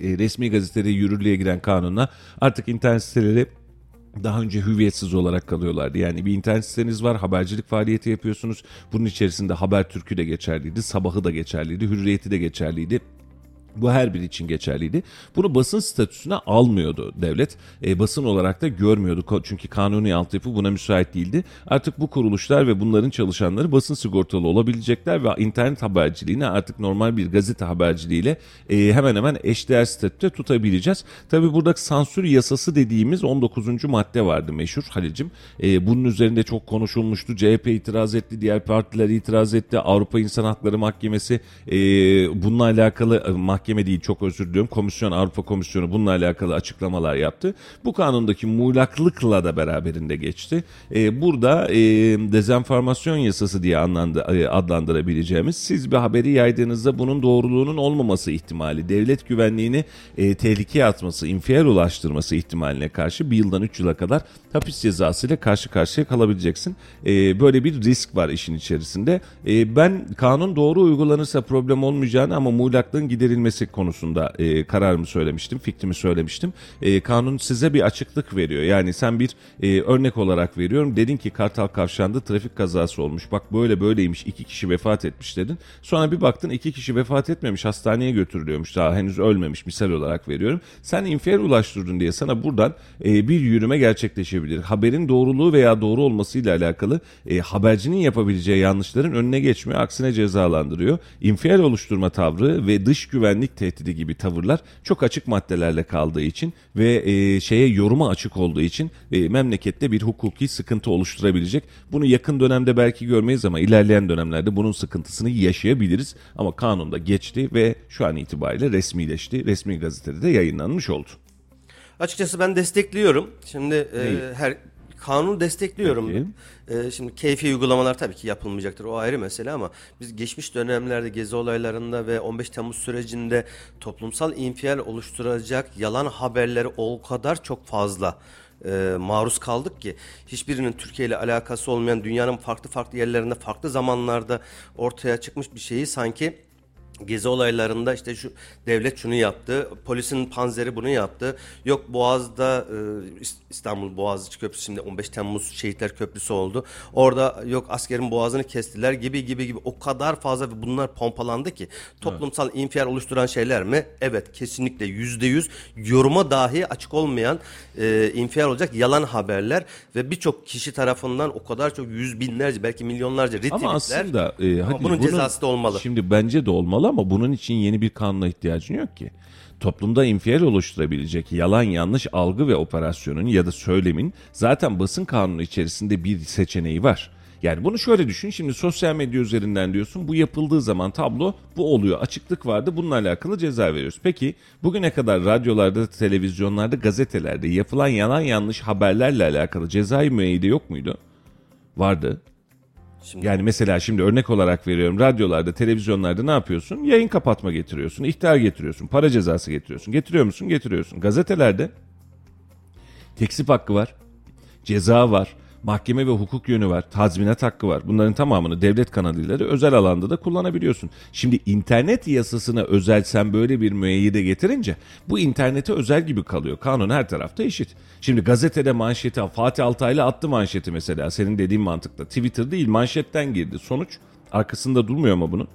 E, resmi gazetede yürürlüğe giren kanunla artık internet siteleri daha önce hüviyetsiz olarak kalıyorlardı. Yani bir internet siteniz var, habercilik faaliyeti yapıyorsunuz. Bunun içerisinde Habertürk'ü de geçerliydi, Sabah'ı da geçerliydi, Hürriyet'i de geçerliydi. Bu her biri için geçerliydi. Bunu basın statüsüne almıyordu devlet. E, basın olarak da görmüyordu. Çünkü kanuni altyapı buna müsait değildi. Artık bu kuruluşlar ve bunların çalışanları basın sigortalı olabilecekler ve internet haberciliğini artık normal bir gazete haberciliğiyle e, hemen hemen eşdeğer statüde tutabileceğiz. Tabi burada sansür yasası dediğimiz 19. madde vardı meşhur Halicim. E, bunun üzerinde çok konuşulmuştu. CHP itiraz etti, diğer partiler itiraz etti. Avrupa İnsan Hakları Mahkemesi e, bununla alakalı e, mahkeme değil çok özür diliyorum. Komisyon Avrupa Komisyonu bununla alakalı açıklamalar yaptı. Bu kanundaki muğlaklıkla da beraberinde geçti. E, burada e, dezenformasyon yasası diye anlandı, e, adlandırabileceğimiz siz bir haberi yaydığınızda bunun doğruluğunun olmaması ihtimali, devlet güvenliğini e, tehlikeye atması, infial ulaştırması ihtimaline karşı bir yıldan 3 yıla kadar hapis cezası ile karşı karşıya kalabileceksin. E, böyle bir risk var işin içerisinde. E, ben kanun doğru uygulanırsa problem olmayacağını ama muğlaklığın giderilmesi konusunda e, kararımı söylemiştim, fikrimi söylemiştim. E, kanun size bir açıklık veriyor. Yani sen bir e, örnek olarak veriyorum. Dedin ki Kartal Kavşağı'nda trafik kazası olmuş. Bak böyle böyleymiş. iki kişi vefat etmiş dedin. Sonra bir baktın iki kişi vefat etmemiş. Hastaneye götürülüyormuş. Daha henüz ölmemiş. Misal olarak veriyorum. Sen infial ulaştırdın diye sana buradan e, bir yürüme gerçekleşebilir. Haberin doğruluğu veya doğru olmasıyla alakalı e, habercinin yapabileceği yanlışların önüne geçmiyor. Aksine cezalandırıyor. İnfial oluşturma tavrı ve dış güvenlik tehdidi gibi tavırlar çok açık maddelerle kaldığı için ve e, şeye yoruma açık olduğu için e, memlekette bir hukuki sıkıntı oluşturabilecek. Bunu yakın dönemde belki görmeyiz ama ilerleyen dönemlerde bunun sıkıntısını yaşayabiliriz. Ama kanunda geçti ve şu an itibariyle resmileşti. Resmi gazetede de yayınlanmış oldu. Açıkçası ben destekliyorum. Şimdi e, her kanunu destekliyorum. Peki. E, şimdi keyfi uygulamalar tabii ki yapılmayacaktır. O ayrı mesele ama biz geçmiş dönemlerde gezi olaylarında ve 15 Temmuz sürecinde toplumsal infial oluşturacak yalan haberleri o kadar çok fazla e, maruz kaldık ki hiçbirinin Türkiye ile alakası olmayan dünyanın farklı farklı yerlerinde farklı zamanlarda ortaya çıkmış bir şeyi sanki Gezi olaylarında işte şu devlet şunu yaptı, polisin panzeri bunu yaptı. Yok Boğaz'da e, İs- İstanbul Boğaziçi Köprüsü şimdi 15 Temmuz Şehitler Köprüsü oldu. Orada yok askerin boğazını kestiler gibi gibi gibi o kadar fazla ve bunlar pompalandı ki toplumsal infial oluşturan şeyler mi? Evet kesinlikle yüzde yüz yoruma dahi açık olmayan e, infial olacak yalan haberler ve birçok kişi tarafından o kadar çok yüz binlerce belki milyonlarca retweetler. Ama aslında e, Ama hadi bunun bunun- cezası da olmalı. Şimdi bence de olmalı ama bunun için yeni bir kanuna ihtiyacın yok ki. Toplumda infial oluşturabilecek yalan yanlış algı ve operasyonun ya da söylemin zaten basın kanunu içerisinde bir seçeneği var. Yani bunu şöyle düşün şimdi sosyal medya üzerinden diyorsun bu yapıldığı zaman tablo bu oluyor açıklık vardı bununla alakalı ceza veriyoruz. Peki bugüne kadar radyolarda, televizyonlarda, gazetelerde yapılan yalan yanlış haberlerle alakalı cezai müeyyide yok muydu? Vardı. Şimdi Yani mesela şimdi örnek olarak veriyorum radyolarda, televizyonlarda ne yapıyorsun? Yayın kapatma getiriyorsun, ihtar getiriyorsun, para cezası getiriyorsun. Getiriyor musun? Getiriyorsun. Gazetelerde teksip hakkı var, ceza var, Mahkeme ve hukuk yönü var. Tazminat hakkı var. Bunların tamamını devlet kanalıyla da özel alanda da kullanabiliyorsun. Şimdi internet yasasına özel sen böyle bir müeyyide getirince bu internete özel gibi kalıyor. Kanun her tarafta eşit. Şimdi gazetede manşeti Fatih Altaylı attı manşeti mesela senin dediğin mantıkla. Twitter değil manşetten girdi. Sonuç arkasında durmuyor mu bunun?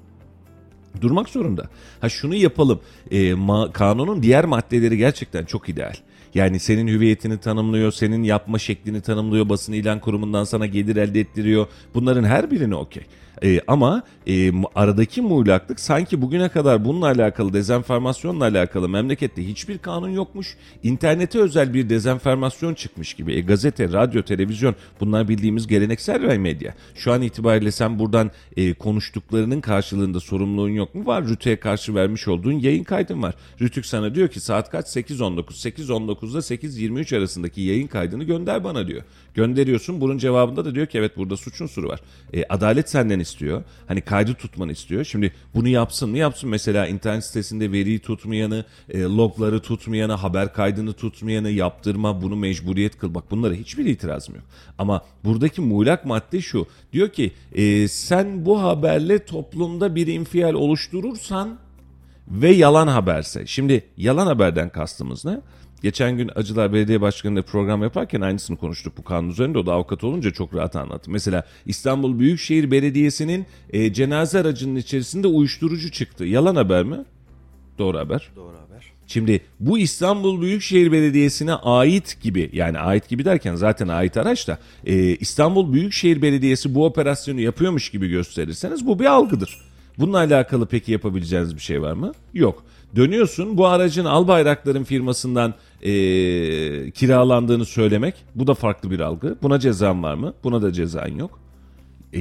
durmak zorunda. Ha şunu yapalım. E, ma- kanunun diğer maddeleri gerçekten çok ideal. Yani senin hüviyetini tanımlıyor, senin yapma şeklini tanımlıyor, basın ilan kurumundan sana gelir elde ettiriyor. Bunların her birini okey. E, ama e, aradaki muğlaklık sanki bugüne kadar bununla alakalı dezenformasyonla alakalı memlekette hiçbir kanun yokmuş. İnternete özel bir dezenformasyon çıkmış gibi. E, gazete, radyo, televizyon bunlar bildiğimiz geleneksel bir medya. Şu an itibariyle sen buradan e, konuştuklarının karşılığında sorumluluğun yok mu? Var. Rütü'ye karşı vermiş olduğun yayın kaydın var. Rütük sana diyor ki saat kaç? 8.19. 8.19'da 8.23 arasındaki yayın kaydını gönder bana diyor. Gönderiyorsun. Bunun cevabında da diyor ki evet burada suç unsuru var. E, adalet senden istiyor. Hani kaydı tutmanı istiyor. Şimdi bunu yapsın mı yapsın mesela internet sitesinde veriyi tutmayanı, e, logları tutmayanı, haber kaydını tutmayanı yaptırma bunu mecburiyet kıl. Bak bunlara hiçbir itirazım yok. Ama buradaki muğlak madde şu. Diyor ki e, sen bu haberle toplumda bir infial oluşturursan ve yalan haberse. Şimdi yalan haberden kastımız ne? Geçen gün Acılar Belediye Başkanı'nda program yaparken aynısını konuştuk bu kanun üzerinde. O da avukat olunca çok rahat anlattı. Mesela İstanbul Büyükşehir Belediyesi'nin e, cenaze aracının içerisinde uyuşturucu çıktı. Yalan haber mi? Doğru haber. Doğru haber. Şimdi bu İstanbul Büyükşehir Belediyesi'ne ait gibi yani ait gibi derken zaten ait araç da e, İstanbul Büyükşehir Belediyesi bu operasyonu yapıyormuş gibi gösterirseniz bu bir algıdır. Bununla alakalı peki yapabileceğiniz bir şey var mı? Yok. Dönüyorsun bu aracın Albayrakların firmasından e, kiralandığını söylemek bu da farklı bir algı. Buna cezan var mı? Buna da cezan yok. E,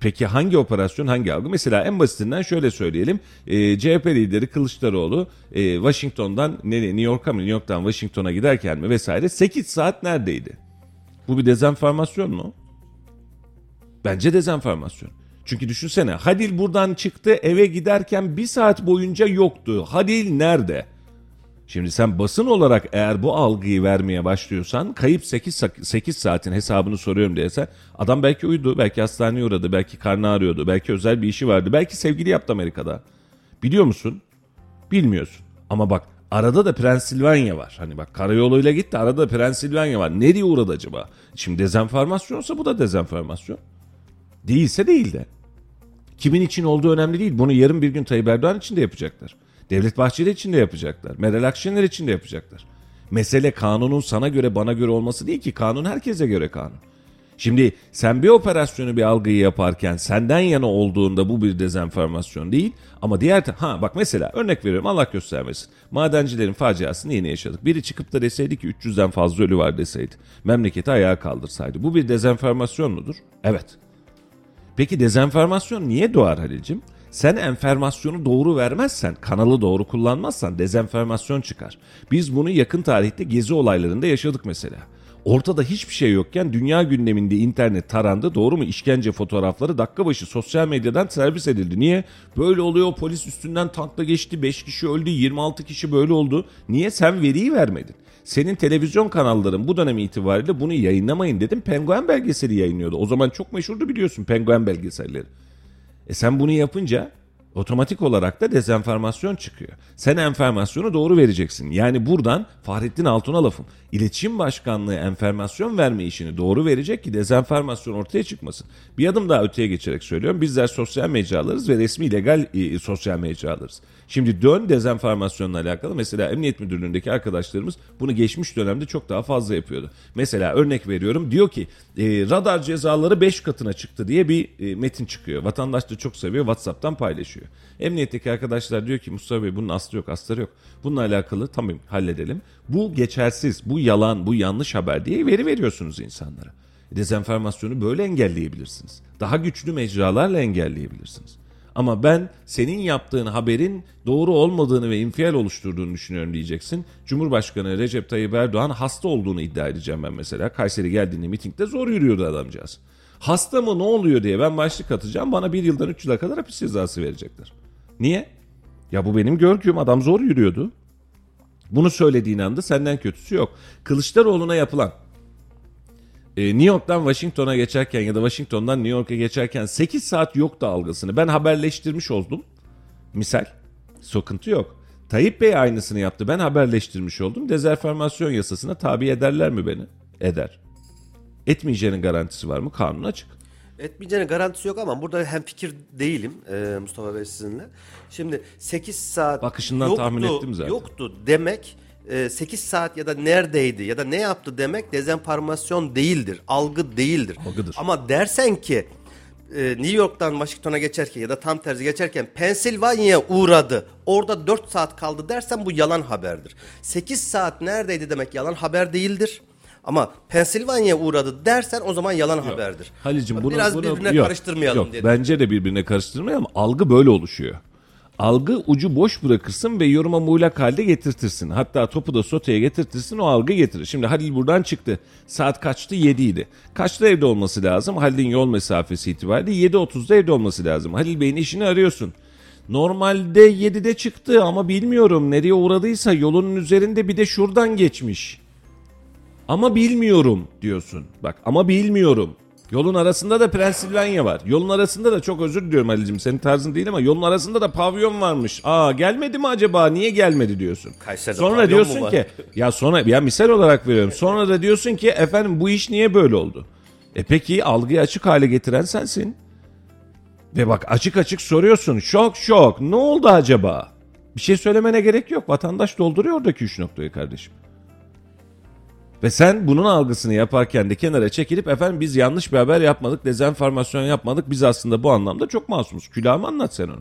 peki hangi operasyon hangi algı? Mesela en basitinden şöyle söyleyelim. E, CHP lideri Kılıçdaroğlu e, Washington'dan ne, New York'a mı New York'tan Washington'a giderken mi vesaire 8 saat neredeydi? Bu bir dezenformasyon mu? Bence dezenformasyon. Çünkü düşünsene Hadil buradan çıktı eve giderken bir saat boyunca yoktu. Hadil nerede? Şimdi sen basın olarak eğer bu algıyı vermeye başlıyorsan kayıp 8, 8 saatin hesabını soruyorum diyesen adam belki uyudu, belki hastaneye uğradı, belki karnı ağrıyordu, belki özel bir işi vardı, belki sevgili yaptı Amerika'da. Biliyor musun? Bilmiyorsun. Ama bak arada da Pennsylvania var. Hani bak karayoluyla gitti arada da Pennsylvania var. Nereye uğradı acaba? Şimdi dezenformasyonsa bu da dezenformasyon. Değilse değil de. Kimin için olduğu önemli değil. Bunu yarın bir gün Tayyip Erdoğan için de yapacaklar. Devlet Bahçeli için de yapacaklar. Meral Akşener için de yapacaklar. Mesele kanunun sana göre bana göre olması değil ki. Kanun herkese göre kanun. Şimdi sen bir operasyonu bir algıyı yaparken senden yana olduğunda bu bir dezenformasyon değil. Ama diğer ha bak mesela örnek veriyorum Allah göstermesin. Madencilerin faciasını yeni yaşadık. Biri çıkıp da deseydi ki 300'den fazla ölü var deseydi. Memleketi ayağa kaldırsaydı. Bu bir dezenformasyon mudur? Evet. Peki dezenformasyon niye doğar Halil'cim? Sen enformasyonu doğru vermezsen, kanalı doğru kullanmazsan dezenformasyon çıkar. Biz bunu yakın tarihte gezi olaylarında yaşadık mesela. Ortada hiçbir şey yokken dünya gündeminde internet tarandı doğru mu? İşkence fotoğrafları dakika başı sosyal medyadan servis edildi. Niye? Böyle oluyor polis üstünden tankla geçti 5 kişi öldü 26 kişi böyle oldu. Niye? Sen veriyi vermedin. Senin televizyon kanalların bu dönem itibariyle bunu yayınlamayın dedim. Penguen belgeseli yayınlıyordu. O zaman çok meşhurdu biliyorsun penguen belgeselleri. E sen bunu yapınca otomatik olarak da dezenformasyon çıkıyor. Sen enformasyonu doğru vereceksin. Yani buradan Fahrettin Altun'a lafım. İletişim Başkanlığı enformasyon verme işini doğru verecek ki dezenformasyon ortaya çıkmasın. Bir adım daha öteye geçerek söylüyorum. Bizler sosyal mecralarız ve resmi legal e, sosyal mecralarız. Şimdi dön dezenformasyonla alakalı mesela Emniyet Müdürlüğü'ndeki arkadaşlarımız bunu geçmiş dönemde çok daha fazla yapıyordu. Mesela örnek veriyorum diyor ki e, radar cezaları 5 katına çıktı diye bir e, metin çıkıyor. Vatandaş da çok seviyor WhatsApp'tan paylaşıyor. Emniyetteki arkadaşlar diyor ki Mustafa Bey bunun aslı yok astarı yok. Bununla alakalı tamam halledelim. Bu geçersiz, bu yalan, bu yanlış haber diye veri veriyorsunuz insanlara. Dezenformasyonu böyle engelleyebilirsiniz. Daha güçlü mecralarla engelleyebilirsiniz. Ama ben senin yaptığın haberin doğru olmadığını ve infial oluşturduğunu düşünüyorum diyeceksin. Cumhurbaşkanı Recep Tayyip Erdoğan hasta olduğunu iddia edeceğim ben mesela. Kayseri geldiğinde mitingde zor yürüyordu adamcağız. Hasta mı ne oluyor diye ben başlık atacağım bana bir yıldan üç yıla kadar hapis cezası verecekler. Niye? Ya bu benim görgüm adam zor yürüyordu. Bunu söylediğin anda senden kötüsü yok. Kılıçdaroğlu'na yapılan e, New York'tan Washington'a geçerken ya da Washington'dan New York'a geçerken 8 saat yoktu algısını. Ben haberleştirmiş oldum. Misal. Sıkıntı yok. Tayyip Bey aynısını yaptı. Ben haberleştirmiş oldum. Dezerformasyon yasasına tabi ederler mi beni? Eder. Etmeyeceğinin garantisi var mı? Kanun açık. Etmeyeceğinin garantisi yok ama burada hem fikir değilim e, Mustafa Bey sizinle. Şimdi 8 saat Bakışından yoktu, tahmin ettim zaten. Yoktu demek e, 8 saat ya da neredeydi ya da ne yaptı demek dezenformasyon değildir. Algı değildir. Algıdır. Ama dersen ki e, New York'tan Washington'a geçerken ya da tam tersi geçerken Pensilvanya'ya uğradı. Orada 4 saat kaldı dersen bu yalan haberdir. 8 saat neredeydi demek yalan haber değildir. Ama Pensilvanya'ya uğradı dersen o zaman yalan haberdir. Halicim bunu Biraz bunu- birbirine yok, karıştırmayalım yok, dedim. Bence de birbirine karıştırmayalım. Algı böyle oluşuyor. Algı ucu boş bırakırsın ve yoruma muğlak halde getirtirsin. Hatta topu da soteye getirtirsin o algı getirir. Şimdi Halil buradan çıktı. Saat kaçtı? 7 idi. Kaçta evde olması lazım? Halil'in yol mesafesi itibariyle 7.30'da evde olması lazım. Halil Bey'in işini arıyorsun. Normalde 7'de çıktı ama bilmiyorum nereye uğradıysa yolunun üzerinde bir de şuradan geçmiş. Ama bilmiyorum diyorsun. Bak ama bilmiyorum. Yolun arasında da Pennsylvania var. Yolun arasında da çok özür diliyorum Ali'cim senin tarzın değil ama yolun arasında da pavyon varmış. Aa gelmedi mi acaba niye gelmedi diyorsun. Kayseri'de sonra pavyon diyorsun mu var? ki ya sonra ya misal olarak veriyorum. Sonra da diyorsun ki efendim bu iş niye böyle oldu? E peki algıyı açık hale getiren sensin. Ve bak açık açık soruyorsun. Şok şok. Ne oldu acaba? Bir şey söylemene gerek yok. Vatandaş dolduruyor oradaki üç noktayı kardeşim. Ve sen bunun algısını yaparken de kenara çekilip efendim biz yanlış bir haber yapmadık, dezenformasyon yapmadık. Biz aslında bu anlamda çok masumuz. Külahımı anlat sen onu.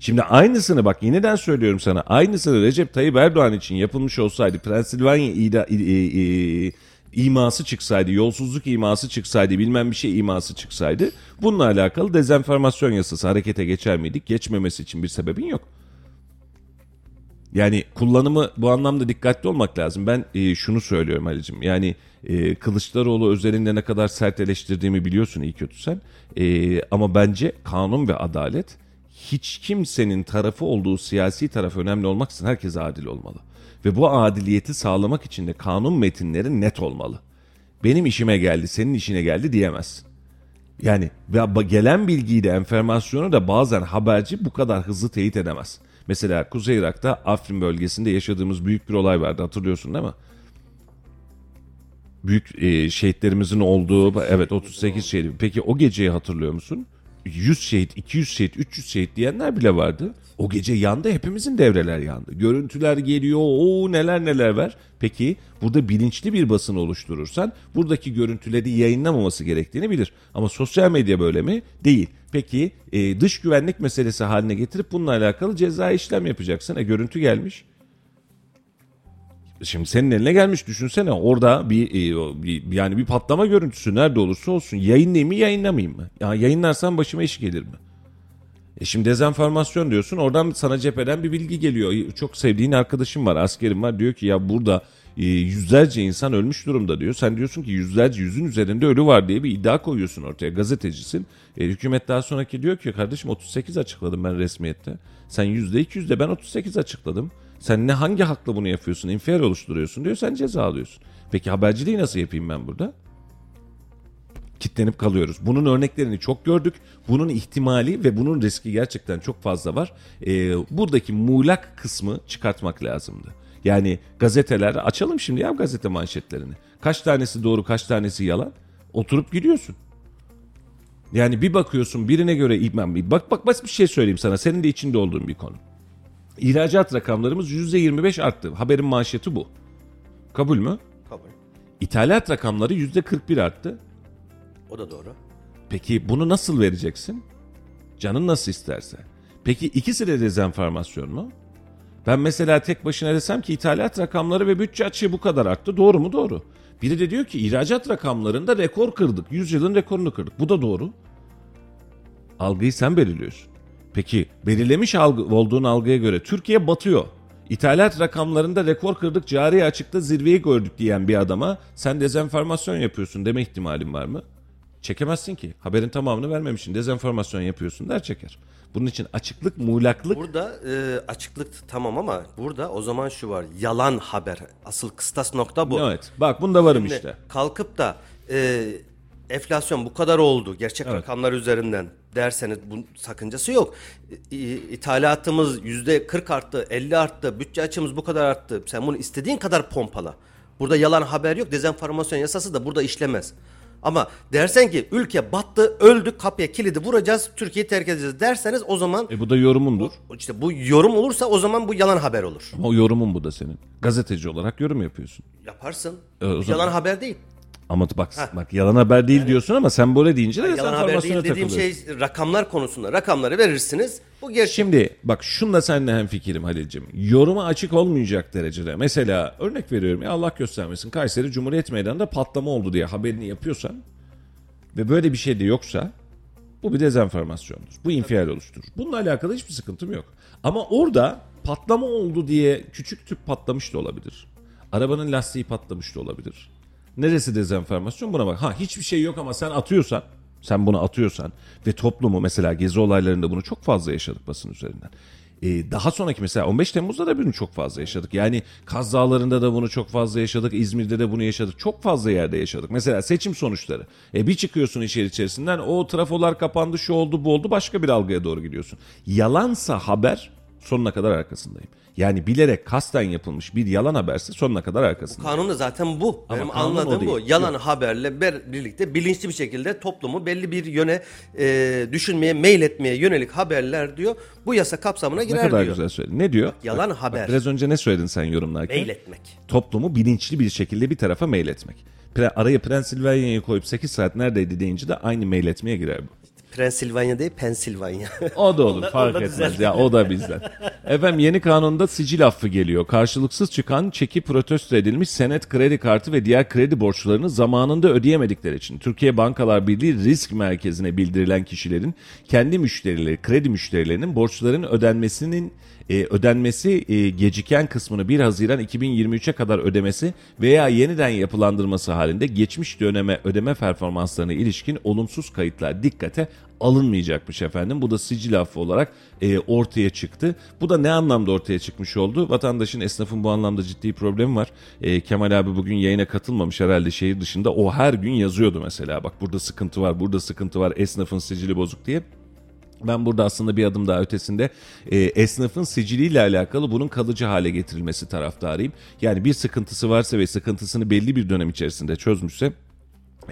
Şimdi aynısını bak yeniden söylüyorum sana. Aynısını Recep Tayyip Erdoğan için yapılmış olsaydı Pennsylvania ida, i- i- i- iması çıksaydı, yolsuzluk iması çıksaydı, bilmem bir şey iması çıksaydı bununla alakalı dezenformasyon yasası harekete geçer miydik? Geçmemesi için bir sebebin yok. Yani kullanımı bu anlamda dikkatli olmak lazım. Ben e, şunu söylüyorum Ali'cim. Yani e, Kılıçdaroğlu özelinde ne kadar sert eleştirdiğimi biliyorsun iyi kötü sen. E, ama bence kanun ve adalet hiç kimsenin tarafı olduğu siyasi taraf önemli olmaksızın herkes adil olmalı. Ve bu adiliyeti sağlamak için de kanun metinleri net olmalı. Benim işime geldi, senin işine geldi diyemezsin. Yani ve gelen bilgiyi de enformasyonu da bazen haberci bu kadar hızlı teyit edemez. Mesela Kuzey Irak'ta Afrin bölgesinde yaşadığımız büyük bir olay vardı hatırlıyorsun değil mi? Büyük e, şehitlerimizin olduğu evet 38 şehit. Peki o geceyi hatırlıyor musun? 100 şehit, 200 şehit, 300 şehit diyenler bile vardı. O gece yandı hepimizin devreler yandı. Görüntüler geliyor o neler neler var. Peki burada bilinçli bir basın oluşturursan buradaki görüntüleri yayınlamaması gerektiğini bilir. Ama sosyal medya böyle mi? Değil. Peki e, dış güvenlik meselesi haline getirip bununla alakalı ceza işlem yapacaksın. E görüntü gelmiş. Şimdi senin eline gelmiş düşünsene orada bir, e, bir yani bir patlama görüntüsü nerede olursa olsun yayınlayayım mı yayınlamayayım mı? Ya yayınlarsan başıma iş gelir mi? E şimdi dezenformasyon diyorsun oradan sana cepheden bir bilgi geliyor. Çok sevdiğin arkadaşım var askerim var diyor ki ya burada e, yüzlerce insan ölmüş durumda diyor. Sen diyorsun ki yüzlerce yüzün üzerinde ölü var diye bir iddia koyuyorsun ortaya gazetecisin. E, hükümet daha sonraki diyor ki kardeşim 38 açıkladım ben resmiyette. Sen %200 de ben 38 açıkladım. Sen ne hangi hakla bunu yapıyorsun? İnfial oluşturuyorsun diyor. Sen ceza alıyorsun. Peki haberciliği nasıl yapayım ben burada? kitlenip kalıyoruz. Bunun örneklerini çok gördük. Bunun ihtimali ve bunun riski gerçekten çok fazla var. Ee, buradaki muğlak kısmı çıkartmak lazımdı. Yani gazeteler açalım şimdi ya gazete manşetlerini. Kaç tanesi doğru kaç tanesi yalan? Oturup gidiyorsun. Yani bir bakıyorsun birine göre bak bak basit bir şey söyleyeyim sana. Senin de içinde olduğun bir konu. İhracat rakamlarımız %25 arttı. Haberin manşeti bu. Kabul mü? Kabul. İthalat rakamları %41 arttı. O da doğru. Peki bunu nasıl vereceksin? Canın nasıl isterse. Peki ikisi de dezenformasyon mu? Ben mesela tek başına desem ki ithalat rakamları ve bütçe açığı bu kadar arttı. Doğru mu? Doğru. Biri de diyor ki ihracat rakamlarında rekor kırdık. 100 yılın rekorunu kırdık. Bu da doğru. Algıyı sen belirliyorsun. Peki belirlemiş algı, olduğun algıya göre Türkiye batıyor. İthalat rakamlarında rekor kırdık, cari açıkta zirveyi gördük diyen bir adama sen dezenformasyon yapıyorsun deme ihtimalin var mı? Çekemezsin ki. Haberin tamamını vermemişsin. Dezenformasyon yapıyorsun der çeker. Bunun için açıklık, muğlaklık Burada e, açıklık tamam ama burada o zaman şu var. Yalan haber. Asıl kıstas nokta bu. Evet. Bak bunda varım Şimdi işte. Kalkıp da e, enflasyon bu kadar oldu gerçek Evet. rakamlar üzerinden derseniz bunun sakıncası yok. İthalatımız yüzde 40 arttı, 50 arttı, bütçe açımız bu kadar arttı. Sen bunu istediğin kadar pompala. Burada yalan haber yok. Dezenformasyon yasası da burada işlemez. Ama dersen ki ülke battı, öldü, kapıya kilidi vuracağız, Türkiye'yi terk edeceğiz derseniz o zaman E bu da yorumundur. işte bu yorum olursa o zaman bu yalan haber olur. Ama o yorumun bu da senin. Gazeteci olarak yorum yapıyorsun. Yaparsın. E, o zaman- Yalan haber değil. Ama bak bak yalan haber değil diyorsun ama sen böyle deyince de Yalan haber değil dediğim takılıyorsun. şey rakamlar konusunda. Rakamları verirsiniz. Bu gerçek. Şimdi bak şunla seninle hem fikrim Halil'cim. Yoruma açık olmayacak derecede. Mesela örnek veriyorum ya Allah göstermesin Kayseri Cumhuriyet Meydanı'nda patlama oldu diye haberini yapıyorsan ve böyle bir şey de yoksa bu bir dezenformasyondur. Bu infial oluşturur. Bununla alakalı hiçbir sıkıntım yok. Ama orada patlama oldu diye küçük tüp patlamış da olabilir. Arabanın lastiği patlamış da olabilir. Neresi dezenformasyon buna bak. Ha hiçbir şey yok ama sen atıyorsan, sen bunu atıyorsan ve toplumu mesela gezi olaylarında bunu çok fazla yaşadık basın üzerinden. Ee, daha sonraki mesela 15 Temmuz'da da bunu çok fazla yaşadık. Yani Kaz Dağları'nda da bunu çok fazla yaşadık. İzmir'de de bunu yaşadık. Çok fazla yerde yaşadık. Mesela seçim sonuçları. E, bir çıkıyorsun işler içerisinden o trafolar kapandı şu oldu bu oldu başka bir algıya doğru gidiyorsun. Yalansa haber sonuna kadar arkasındayım. Yani bilerek kasten yapılmış bir yalan haberse sonuna kadar arkasındayım. Kanun da zaten bu. Ama Benim anladığım bu. Yalan haberle ber- birlikte bilinçli bir şekilde toplumu belli bir yöne e, düşünmeye, meyletmeye yönelik haberler diyor. Bu yasa kapsamına Ne girer kadar diyor. güzel söyledin. Ne diyor? yalan Bak, haber. Bak, biraz önce ne söyledin sen yorumlarken? Meyletmek. Toplumu bilinçli bir şekilde bir tarafa meyletmek. Pre- araya Pennsylvania'yı koyup 8 saat neredeydi deyince de aynı meyletmeye girer bu. Pensilvanya değil, Pensilvanya. O da olur fark etmez ya o da bizden. Efendim yeni kanunda sicil affı geliyor. Karşılıksız çıkan çeki protesto edilmiş senet kredi kartı ve diğer kredi borçlarını zamanında ödeyemedikleri için Türkiye Bankalar Birliği risk merkezine bildirilen kişilerin kendi müşterileri, kredi müşterilerinin borçların ödenmesinin e, ödenmesi e, geciken kısmını 1 Haziran 2023'e kadar ödemesi veya yeniden yapılandırması halinde geçmiş döneme ödeme performanslarına ilişkin olumsuz kayıtlar dikkate alınmayacakmış efendim. Bu da sicil affı olarak e, ortaya çıktı. Bu da ne anlamda ortaya çıkmış oldu? Vatandaşın, esnafın bu anlamda ciddi problemi var. E, Kemal abi bugün yayına katılmamış herhalde şehir dışında. O her gün yazıyordu mesela. Bak burada sıkıntı var, burada sıkıntı var, esnafın sicili bozuk diye. Ben burada aslında bir adım daha ötesinde e, esnafın siciliyle alakalı bunun kalıcı hale getirilmesi taraftarıyım. Yani bir sıkıntısı varsa ve sıkıntısını belli bir dönem içerisinde çözmüşse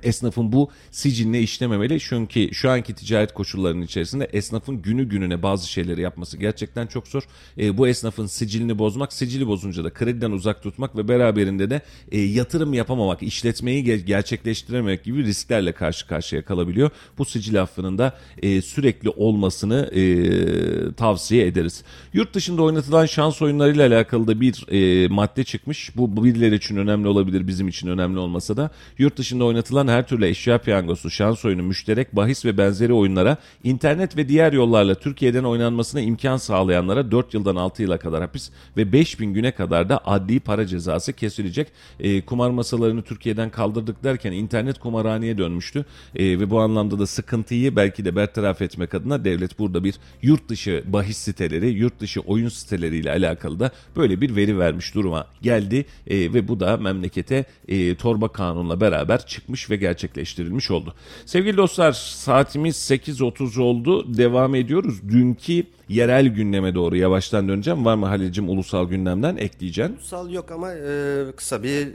esnafın bu siciline işlememeli. Çünkü şu anki ticaret koşullarının içerisinde esnafın günü gününe bazı şeyleri yapması gerçekten çok zor. E, bu esnafın sicilini bozmak, sicili bozunca da krediden uzak tutmak ve beraberinde de e, yatırım yapamamak, işletmeyi ge- gerçekleştirememek gibi risklerle karşı karşıya kalabiliyor. Bu sicil affının da e, sürekli olmasını e, tavsiye ederiz. Yurt dışında oynatılan şans oyunlarıyla alakalı da bir e, madde çıkmış. Bu, birileri için önemli olabilir, bizim için önemli olmasa da. Yurt dışında oynatılan her türlü eşya piyangosu, şans oyunu, müşterek, bahis ve benzeri oyunlara internet ve diğer yollarla Türkiye'den oynanmasına imkan sağlayanlara 4 yıldan 6 yıla kadar hapis ve 5000 güne kadar da adli para cezası kesilecek. E, kumar masalarını Türkiye'den kaldırdık derken internet kumarhaneye dönmüştü. E, ve bu anlamda da sıkıntıyı belki de bertaraf etmek adına devlet burada bir yurt dışı bahis siteleri, yurt dışı oyun siteleriyle alakalı da böyle bir veri vermiş duruma geldi. E, ve bu da memlekete e, torba kanunla beraber çıkmış ve gerçekleştirilmiş oldu. Sevgili dostlar saatimiz 8.30 oldu. Devam ediyoruz. Dünkü yerel gündeme doğru yavaştan döneceğim. Var mı Halil'cim ulusal gündemden ekleyeceğim? Kutsal yok ama e, kısa bir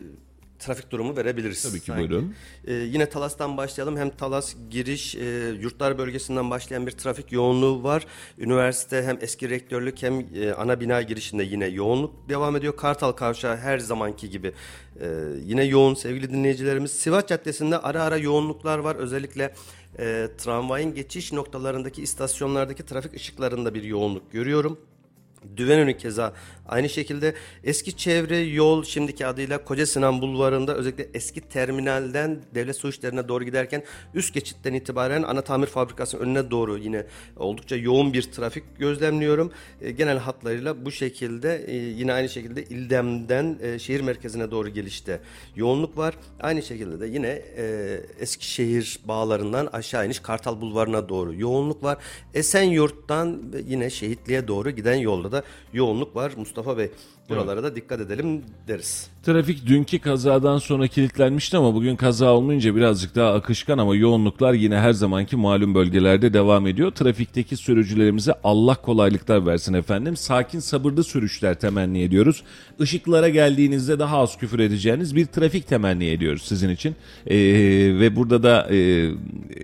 trafik durumu verebiliriz. Tabii ki, sanki. buyurun. E, yine Talas'tan başlayalım. Hem Talas giriş e, yurtlar bölgesinden başlayan bir trafik yoğunluğu var. Üniversite hem eski rektörlük hem e, ana bina girişinde yine yoğunluk devam ediyor. Kartal Kavşağı her zamanki gibi e, yine yoğun sevgili dinleyicilerimiz. Sivas Caddesi'nde ara ara yoğunluklar var. Özellikle e, tramvayın geçiş noktalarındaki istasyonlardaki trafik ışıklarında bir yoğunluk görüyorum. Düvenönü keza aynı şekilde eski çevre yol şimdiki adıyla Koca Sinan Bulvarı'nda özellikle eski terminalden devlet su işlerine doğru giderken üst geçitten itibaren ana tamir fabrikasının önüne doğru yine oldukça yoğun bir trafik gözlemliyorum. E, genel hatlarıyla bu şekilde e, yine aynı şekilde İldem'den e, şehir merkezine doğru gelişte yoğunluk var. Aynı şekilde de yine e, Eskişehir bağlarından aşağı iniş Kartal Bulvarı'na doğru yoğunluk var. Esenyurt'tan yine Şehitliğe doğru giden yolda da yoğunluk var. Mustafa Bey buralara da dikkat edelim deriz. Trafik dünkü kazadan sonra kilitlenmişti ama bugün kaza olmayınca birazcık daha akışkan ama yoğunluklar yine her zamanki malum bölgelerde devam ediyor. Trafikteki sürücülerimize Allah kolaylıklar versin efendim. Sakin sabırlı sürüşler temenni ediyoruz. Işıklara geldiğinizde daha az küfür edeceğiniz bir trafik temenni ediyoruz sizin için. Ee, ve burada da e,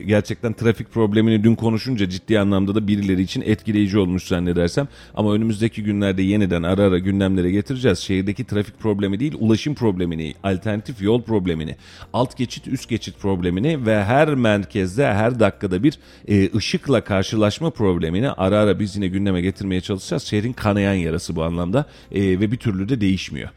gerçekten trafik problemini dün konuşunca ciddi anlamda da birileri için etkileyici olmuş zannedersem. Ama önümüzdeki günlerde yeniden ara ara gündemlere getireceğiz. Şehirdeki trafik problemi değil, ulaşım problemini, alternatif yol problemini, alt geçit, üst geçit problemini ve her merkezde her dakikada bir e, ışıkla karşılaşma problemini ara ara biz yine gündeme getirmeye çalışacağız. Şehrin kanayan yarası bu anlamda e, ve bir türlü de değişmiyor.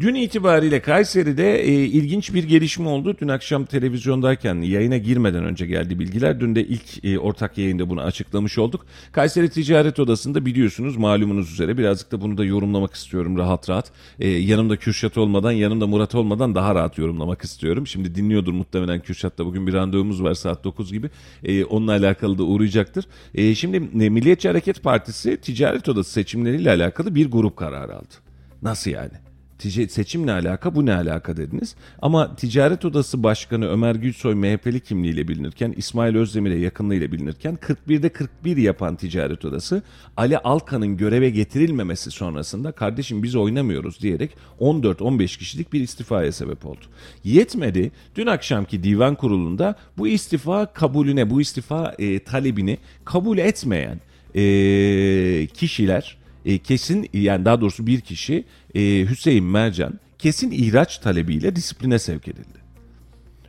Dün itibariyle Kayseri'de e, ilginç bir gelişme oldu. Dün akşam televizyondayken yayına girmeden önce geldi bilgiler. Dün de ilk e, ortak yayında bunu açıklamış olduk. Kayseri Ticaret Odası'nda biliyorsunuz malumunuz üzere birazcık da bunu da yorumlamak istiyorum rahat rahat. E, yanımda Kürşat olmadan yanımda Murat olmadan daha rahat yorumlamak istiyorum. Şimdi dinliyordur muhtemelen Kürşat'ta bugün bir randevumuz var saat 9 gibi. E, onunla alakalı da uğrayacaktır. E, şimdi e, Milliyetçi Hareket Partisi Ticaret Odası seçimleriyle alakalı bir grup kararı aldı. Nasıl yani? Tic- seçimle alaka bu ne alaka dediniz. Ama Ticaret Odası Başkanı Ömer Gülsoy MHP'li kimliğiyle bilinirken İsmail Özdemir'e yakınlığıyla bilinirken 41'de 41 yapan Ticaret Odası Ali Alkan'ın göreve getirilmemesi sonrasında kardeşim biz oynamıyoruz diyerek 14-15 kişilik bir istifaya sebep oldu. Yetmedi dün akşamki divan kurulunda bu istifa kabulüne bu istifa e, talebini kabul etmeyen e, kişiler e, kesin yani daha doğrusu bir kişi e, Hüseyin Mercan kesin ihraç talebiyle disipline sevk edildi.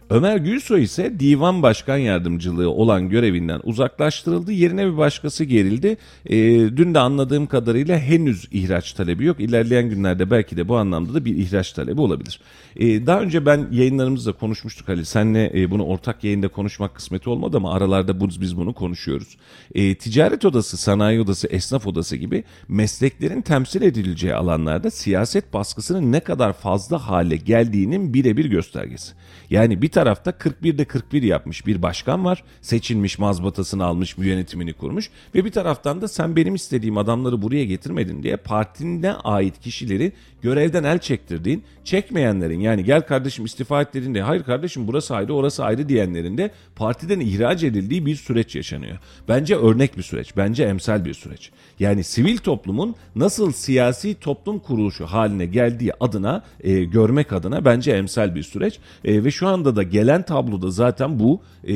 Ömer Gülsoy ise divan başkan yardımcılığı olan görevinden uzaklaştırıldı. Yerine bir başkası gerildi. E, dün de anladığım kadarıyla henüz ihraç talebi yok. İlerleyen günlerde belki de bu anlamda da bir ihraç talebi olabilir. E, daha önce ben yayınlarımızda konuşmuştuk Halil. Senle e, bunu ortak yayında konuşmak kısmeti olmadı ama aralarda biz, biz bunu konuşuyoruz. E, ticaret odası, sanayi odası, esnaf odası gibi mesleklerin temsil edileceği alanlarda siyaset baskısının ne kadar fazla hale geldiğinin birebir göstergesi. Yani bir tarafta 41'de 41 yapmış bir başkan var. Seçilmiş mazbatasını almış, yönetimini kurmuş. Ve bir taraftan da sen benim istediğim adamları buraya getirmedin diye partine ait kişileri görevden el çektirdiğin, çekmeyenlerin yani gel kardeşim istifa et dediğinde hayır kardeşim burası ayrı orası ayrı diyenlerin de partiden ihraç edildiği bir süreç yaşanıyor. Bence örnek bir süreç, bence emsal bir süreç. Yani sivil toplumun nasıl siyasi toplum kuruluşu haline geldiği adına e, görmek adına bence emsal bir süreç. E, ve şu anda da gelen tabloda zaten bu e,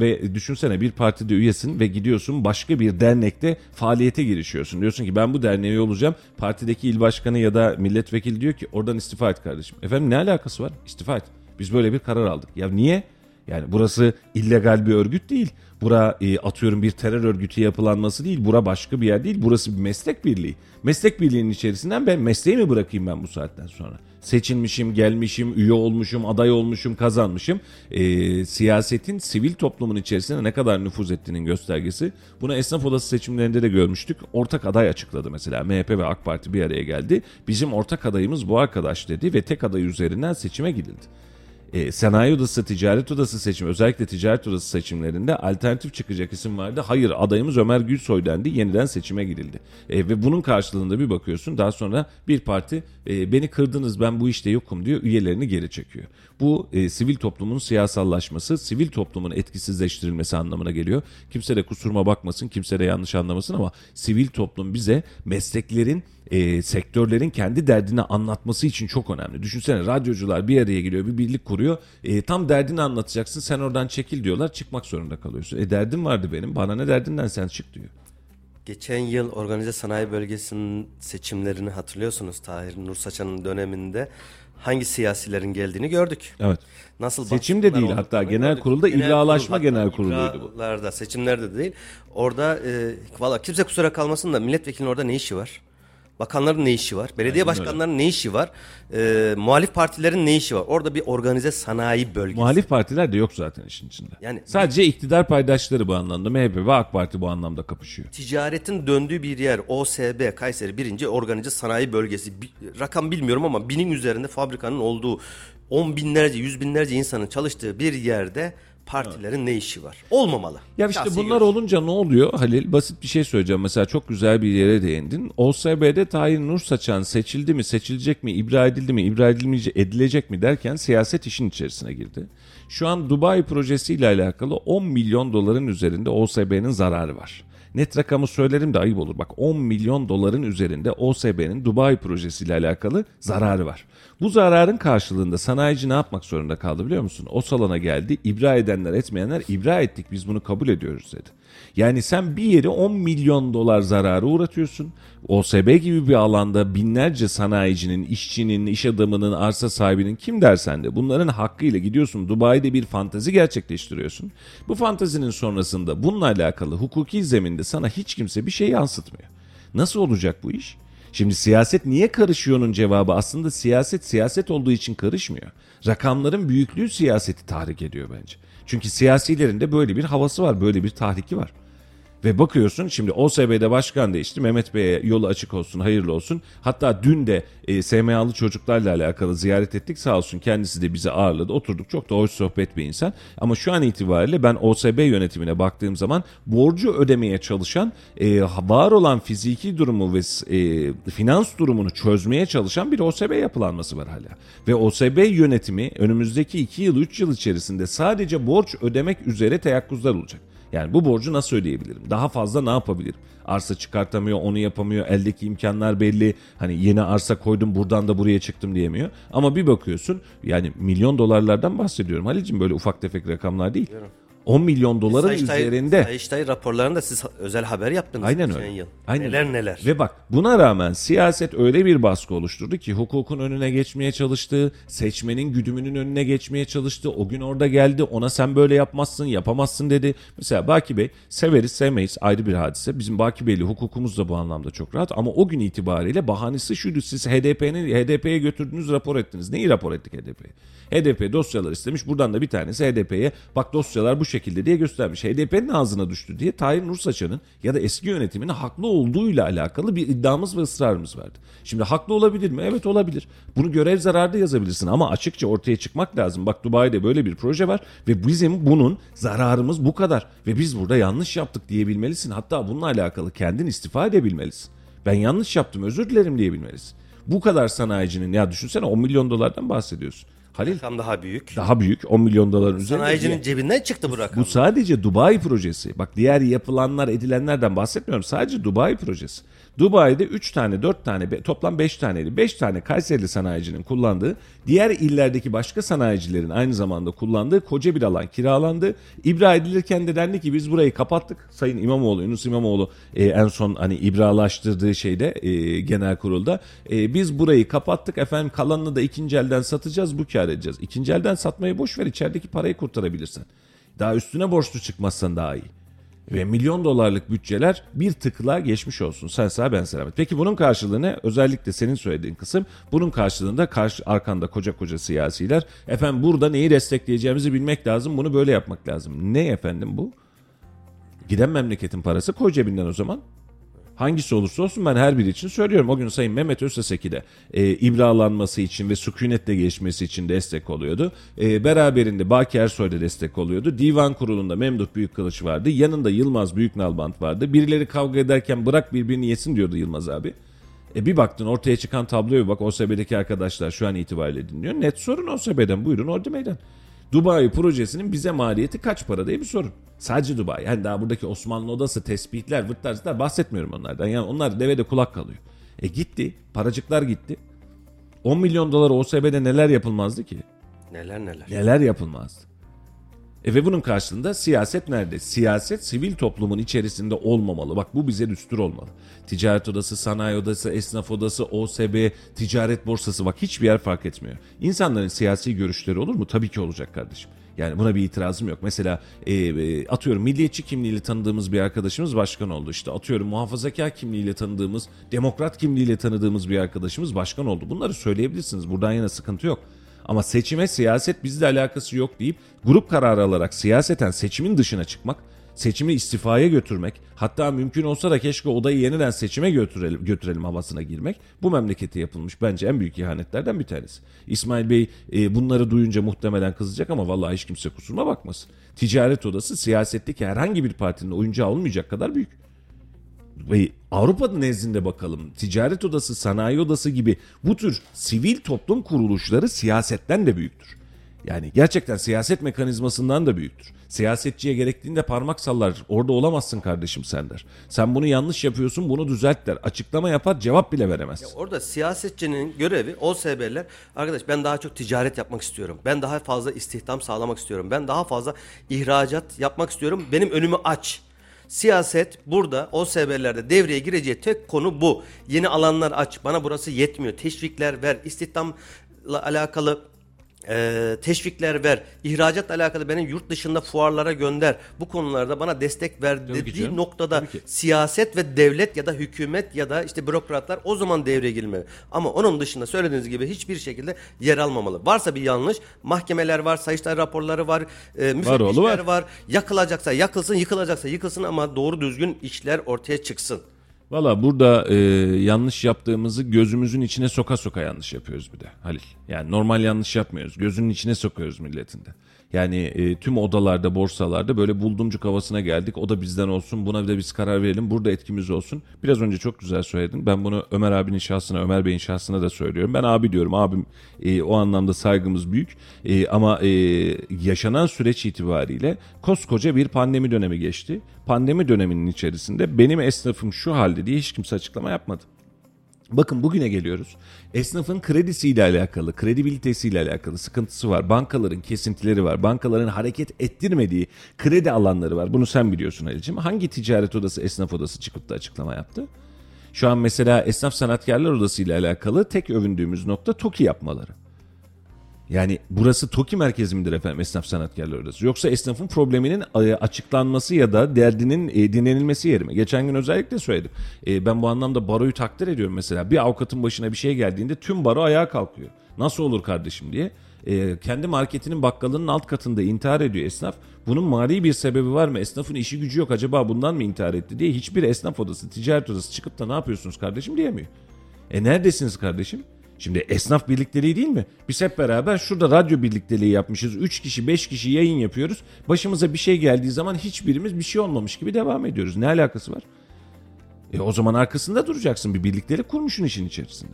ve düşünsene bir partide üyesin ve gidiyorsun başka bir dernekte faaliyete girişiyorsun. Diyorsun ki ben bu derneğe olacağım. Partideki il başkanı ya da milletvekili diyor ki oradan istifa et kardeşim. Efendim ne alakası var? İstifa et. Biz böyle bir karar aldık. Ya niye? Yani burası illegal bir örgüt değil. Bura e, atıyorum bir terör örgütü yapılanması değil. Bura başka bir yer değil. Burası bir meslek birliği. Meslek birliğinin içerisinden ben mesleği mi bırakayım ben bu saatten sonra? Seçilmişim, gelmişim, üye olmuşum, aday olmuşum, kazanmışım. E, siyasetin sivil toplumun içerisine ne kadar nüfuz ettiğinin göstergesi. Bunu esnaf odası seçimlerinde de görmüştük. Ortak aday açıkladı mesela. MHP ve AK Parti bir araya geldi. Bizim ortak adayımız bu arkadaş dedi ve tek aday üzerinden seçime gidildi e, sanayi odası, ticaret odası seçimi, özellikle ticaret odası seçimlerinde alternatif çıkacak isim vardı. Hayır adayımız Ömer Gülsoy dendi. Yeniden seçime gidildi. E, ve bunun karşılığında bir bakıyorsun daha sonra bir parti e, beni kırdınız ben bu işte yokum diyor üyelerini geri çekiyor. Bu e, sivil toplumun siyasallaşması, sivil toplumun etkisizleştirilmesi anlamına geliyor. Kimse de kusuruma bakmasın, kimse de yanlış anlamasın ama sivil toplum bize mesleklerin e, sektörlerin kendi derdini anlatması için çok önemli. Düşünsene radyocular bir araya geliyor bir birlik kuruyor. E, tam derdini anlatacaksın sen oradan çekil diyorlar çıkmak zorunda kalıyorsun. E derdim vardı benim bana ne derdinden sen çık diyor. Geçen yıl organize sanayi bölgesinin seçimlerini hatırlıyorsunuz Tahir Nur Saçan'ın döneminde hangi siyasilerin geldiğini gördük. Evet. Nasıl Seçim de değil, hatta gördük. genel kurulda illalaşma kurul, genel kuruluydu bu. seçimlerde de değil. Orada e, valla kimse kusura kalmasın da milletvekilinin orada ne işi var? Bakanların ne işi var? Belediye başkanlarının ne işi var? Ee, muhalif partilerin ne işi var? Orada bir organize sanayi bölgesi. Muhalif partiler de yok zaten işin içinde. Yani- Sadece iktidar paydaşları bu anlamda. MHP ve AK Parti bu anlamda kapışıyor. Ticaretin döndüğü bir yer OSB Kayseri birinci organize sanayi bölgesi Bi- rakam bilmiyorum ama binin üzerinde fabrikanın olduğu on binlerce yüz binlerce insanın çalıştığı bir yerde partilerin ne işi var? Olmamalı. Ya işte Şahsi bunlar görüşüm. olunca ne oluyor Halil? Basit bir şey söyleyeceğim. Mesela çok güzel bir yere değindin. OSB'de Tahir Nur Saçan seçildi mi, seçilecek mi, ibra edildi mi, ibra edilmeyecek, edilecek mi derken siyaset işin içerisine girdi. Şu an Dubai projesiyle alakalı 10 milyon doların üzerinde OSB'nin zararı var. Net rakamı söylerim de ayıp olur. Bak 10 milyon doların üzerinde OSB'nin Dubai projesiyle alakalı zararı var. Bu zararın karşılığında sanayici ne yapmak zorunda kaldı biliyor musun? O salona geldi, ibra edenler etmeyenler ibra ettik biz bunu kabul ediyoruz dedi. Yani sen bir yeri 10 milyon dolar zararı uğratıyorsun. OSB gibi bir alanda binlerce sanayicinin, işçinin, iş adamının, arsa sahibinin kim dersen de bunların hakkıyla gidiyorsun Dubai'de bir fantazi gerçekleştiriyorsun. Bu fantazinin sonrasında bununla alakalı hukuki zeminde sana hiç kimse bir şey yansıtmıyor. Nasıl olacak bu iş? Şimdi siyaset niye karışıyor'nun cevabı aslında siyaset siyaset olduğu için karışmıyor. Rakamların büyüklüğü siyaseti tahrik ediyor bence. Çünkü siyasilerin de böyle bir havası var, böyle bir tahriki var. Ve bakıyorsun şimdi OSB'de başkan değişti. Mehmet Bey'e yolu açık olsun, hayırlı olsun. Hatta dün de e, SMA'lı çocuklarla alakalı ziyaret ettik. Sağ olsun kendisi de bizi ağırladı. Oturduk çok da hoş sohbet bir insan. Ama şu an itibariyle ben OSB yönetimine baktığım zaman borcu ödemeye çalışan, e, var olan fiziki durumu ve e, finans durumunu çözmeye çalışan bir OSB yapılanması var hala. Ve OSB yönetimi önümüzdeki 2 yıl 3 yıl içerisinde sadece borç ödemek üzere teyakkuzlar olacak. Yani bu borcu nasıl ödeyebilirim? Daha fazla ne yapabilirim? Arsa çıkartamıyor, onu yapamıyor, eldeki imkanlar belli. Hani yeni arsa koydum buradan da buraya çıktım diyemiyor. Ama bir bakıyorsun yani milyon dolarlardan bahsediyorum. Halicim böyle ufak tefek rakamlar değil. 10 milyon doların Sayıştay- üzerinde. Sayıştay raporlarında siz özel haber yaptınız. Aynen öyle. Yıl. Aynen neler neler. Ve bak buna rağmen siyaset öyle bir baskı oluşturdu ki hukukun önüne geçmeye çalıştı, seçmenin güdümünün önüne geçmeye çalıştı. O gün orada geldi ona sen böyle yapmazsın, yapamazsın dedi. Mesela Baki Bey severiz sevmeyiz ayrı bir hadise. Bizim Baki Bey'li hukukumuz da bu anlamda çok rahat. Ama o gün itibariyle bahanesi şuydu siz HDP'nin HDP'ye götürdünüz rapor ettiniz. Neyi rapor ettik HDP'ye? HDP dosyalar istemiş. Buradan da bir tanesi HDP'ye bak dosyalar bu şekilde diye göstermiş. HDP'nin ağzına düştü diye Tahir Nursaçan'ın ya da eski yönetimin haklı olduğuyla alakalı bir iddiamız ve ısrarımız vardı. Şimdi haklı olabilir mi? Evet olabilir. Bunu görev zararda yazabilirsin ama açıkça ortaya çıkmak lazım. Bak Dubai'de böyle bir proje var ve bizim bunun zararımız bu kadar ve biz burada yanlış yaptık diyebilmelisin. Hatta bununla alakalı kendin istifa edebilmelisin. Ben yanlış yaptım özür dilerim diyebilmelisin. Bu kadar sanayicinin ya düşünsene 10 milyon dolardan bahsediyorsun. Halil Rakam daha büyük. daha büyük 10 milyon doların üzerinde. Sanayicinin cebinden çıktı bu rakam. Bu sadece Dubai projesi. Bak diğer yapılanlar edilenlerden bahsetmiyorum. Sadece Dubai projesi. Dubai'de 3 tane 4 tane toplam 5 taneydi. 5 tane Kayserili sanayicinin kullandığı diğer illerdeki başka sanayicilerin aynı zamanda kullandığı koca bir alan kiralandı. İbra edilirken de dendi ki biz burayı kapattık. Sayın İmamoğlu, Yunus İmamoğlu e, en son hani ibralaştırdığı şeyde e, genel kurulda. E, biz burayı kapattık efendim kalanını da ikinci elden satacağız bu kar edeceğiz. İkinci elden satmayı boş ver içerideki parayı kurtarabilirsen. Daha üstüne borçlu çıkmazsan daha iyi. Ve milyon dolarlık bütçeler bir tıkla geçmiş olsun. Sen sağ ben selamet. Peki bunun karşılığı ne? Özellikle senin söylediğin kısım. Bunun karşılığında karşı, arkanda koca koca siyasiler. Efendim burada neyi destekleyeceğimizi bilmek lazım. Bunu böyle yapmak lazım. Ne efendim bu? Giden memleketin parası koy cebinden o zaman. Hangisi olursa olsun ben her biri için söylüyorum. O gün Sayın Mehmet Özseseki de e, ibralanması için ve sükunetle geçmesi için destek oluyordu. E, beraberinde Baki Ersoy da destek oluyordu. Divan kurulunda Memduh Büyükkılıç vardı. Yanında Yılmaz Büyüknalbant vardı. Birileri kavga ederken bırak birbirini yesin diyordu Yılmaz abi. E bir baktın ortaya çıkan tabloya bak OSB'deki arkadaşlar şu an itibariyle dinliyor. Net sorun OSB'den buyurun orada meydan. Dubai projesinin bize maliyeti kaç para diye bir sorun. Sadece Dubai. Yani daha buradaki Osmanlı odası, tespitler, vırtlar, bahsetmiyorum onlardan. Yani onlar devede kulak kalıyor. E gitti. Paracıklar gitti. 10 milyon dolar OSB'de neler yapılmazdı ki? Neler neler. Neler yapılmazdı? E ve bunun karşılığında siyaset nerede? Siyaset sivil toplumun içerisinde olmamalı. Bak bu bize düstur olmalı. Ticaret odası, sanayi odası, esnaf odası, OSB, ticaret borsası bak hiçbir yer fark etmiyor. İnsanların siyasi görüşleri olur mu? Tabii ki olacak kardeşim. Yani buna bir itirazım yok. Mesela e, e, atıyorum milliyetçi kimliğiyle tanıdığımız bir arkadaşımız başkan oldu. İşte atıyorum muhafazakar kimliğiyle tanıdığımız, demokrat kimliğiyle tanıdığımız bir arkadaşımız başkan oldu. Bunları söyleyebilirsiniz. Buradan yana sıkıntı yok. Ama seçime siyaset bizle alakası yok deyip grup kararı alarak siyaseten seçimin dışına çıkmak, seçimi istifaya götürmek, hatta mümkün olsa da keşke odayı yeniden seçime götürelim, götürelim havasına girmek bu memlekete yapılmış bence en büyük ihanetlerden bir tanesi. İsmail Bey e, bunları duyunca muhtemelen kızacak ama vallahi hiç kimse kusuruma bakmasın. Ticaret odası siyasetteki herhangi bir partinin oyuncağı olmayacak kadar büyük. Ve Avrupa'nın nezdinde bakalım ticaret odası, sanayi odası gibi bu tür sivil toplum kuruluşları siyasetten de büyüktür. Yani gerçekten siyaset mekanizmasından da büyüktür. Siyasetçiye gerektiğinde parmak sallar. Orada olamazsın kardeşim sen der. Sen bunu yanlış yapıyorsun bunu düzelt der. Açıklama yapar cevap bile veremez. Orada siyasetçinin görevi OSB'ler arkadaş ben daha çok ticaret yapmak istiyorum. Ben daha fazla istihdam sağlamak istiyorum. Ben daha fazla ihracat yapmak istiyorum. Benim önümü aç. Siyaset burada OSB'lerde devreye gireceği tek konu bu. Yeni alanlar aç. Bana burası yetmiyor. Teşvikler ver. İstihdamla alakalı e, teşvikler ver. İhracatla alakalı beni yurt dışında fuarlara gönder. Bu konularda bana destek ver ki dediği canım. noktada Tabii ki. siyaset ve devlet ya da hükümet ya da işte bürokratlar o zaman devreye girmeli. Ama onun dışında söylediğiniz gibi hiçbir şekilde yer almamalı. Varsa bir yanlış mahkemeler var, sayıştay raporları var, e, müfettişler oğlu var. var. Yakılacaksa yakılsın, yıkılacaksa yıkılsın ama doğru düzgün işler ortaya çıksın. Valla burada e, yanlış yaptığımızı gözümüzün içine soka soka yanlış yapıyoruz bir de Halil. Yani normal yanlış yapmıyoruz. Gözünün içine sokuyoruz milletin de. Yani e, tüm odalarda, borsalarda böyle buldumcuk havasına geldik. O da bizden olsun. Buna de biz karar verelim. Burada etkimiz olsun. Biraz önce çok güzel söyledin. Ben bunu Ömer abinin şahsına, Ömer Bey'in şahsına da söylüyorum. Ben abi diyorum. Abim e, o anlamda saygımız büyük. E, ama e, yaşanan süreç itibariyle koskoca bir pandemi dönemi geçti. Pandemi döneminin içerisinde benim esnafım şu halde diye hiç kimse açıklama yapmadı. Bakın bugüne geliyoruz. Esnafın kredisiyle alakalı, kredibilitesiyle alakalı sıkıntısı var. Bankaların kesintileri var. Bankaların hareket ettirmediği kredi alanları var. Bunu sen biliyorsun Ali'cim. Hangi ticaret odası, esnaf odası çıkıp da açıklama yaptı? Şu an mesela Esnaf Sanatkarlar Odası ile alakalı tek övündüğümüz nokta TOKİ yapmaları. Yani burası TOKİ merkezi midir efendim esnaf sanatkarlar odası? Yoksa esnafın probleminin e, açıklanması ya da derdinin e, dinlenilmesi yeri mi? Geçen gün özellikle söyledim. E, Ben bu anlamda baroyu takdir ediyorum mesela. Bir avukatın başına bir şey geldiğinde tüm baro ayağa kalkıyor. Nasıl olur kardeşim diye. Kendi marketinin bakkalının alt katında intihar ediyor esnaf. Bunun mali bir sebebi var mı? Esnafın işi gücü yok acaba bundan mı intihar etti diye hiçbir esnaf odası, ticaret odası çıkıp da ne yapıyorsunuz kardeşim diyemiyor. E neredesiniz kardeşim? Şimdi esnaf birlikteliği değil mi? Biz hep beraber şurada radyo birlikteliği yapmışız. 3 kişi 5 kişi yayın yapıyoruz. Başımıza bir şey geldiği zaman hiçbirimiz bir şey olmamış gibi devam ediyoruz. Ne alakası var? E o zaman arkasında duracaksın. Bir birliktelik kurmuşsun işin içerisinde.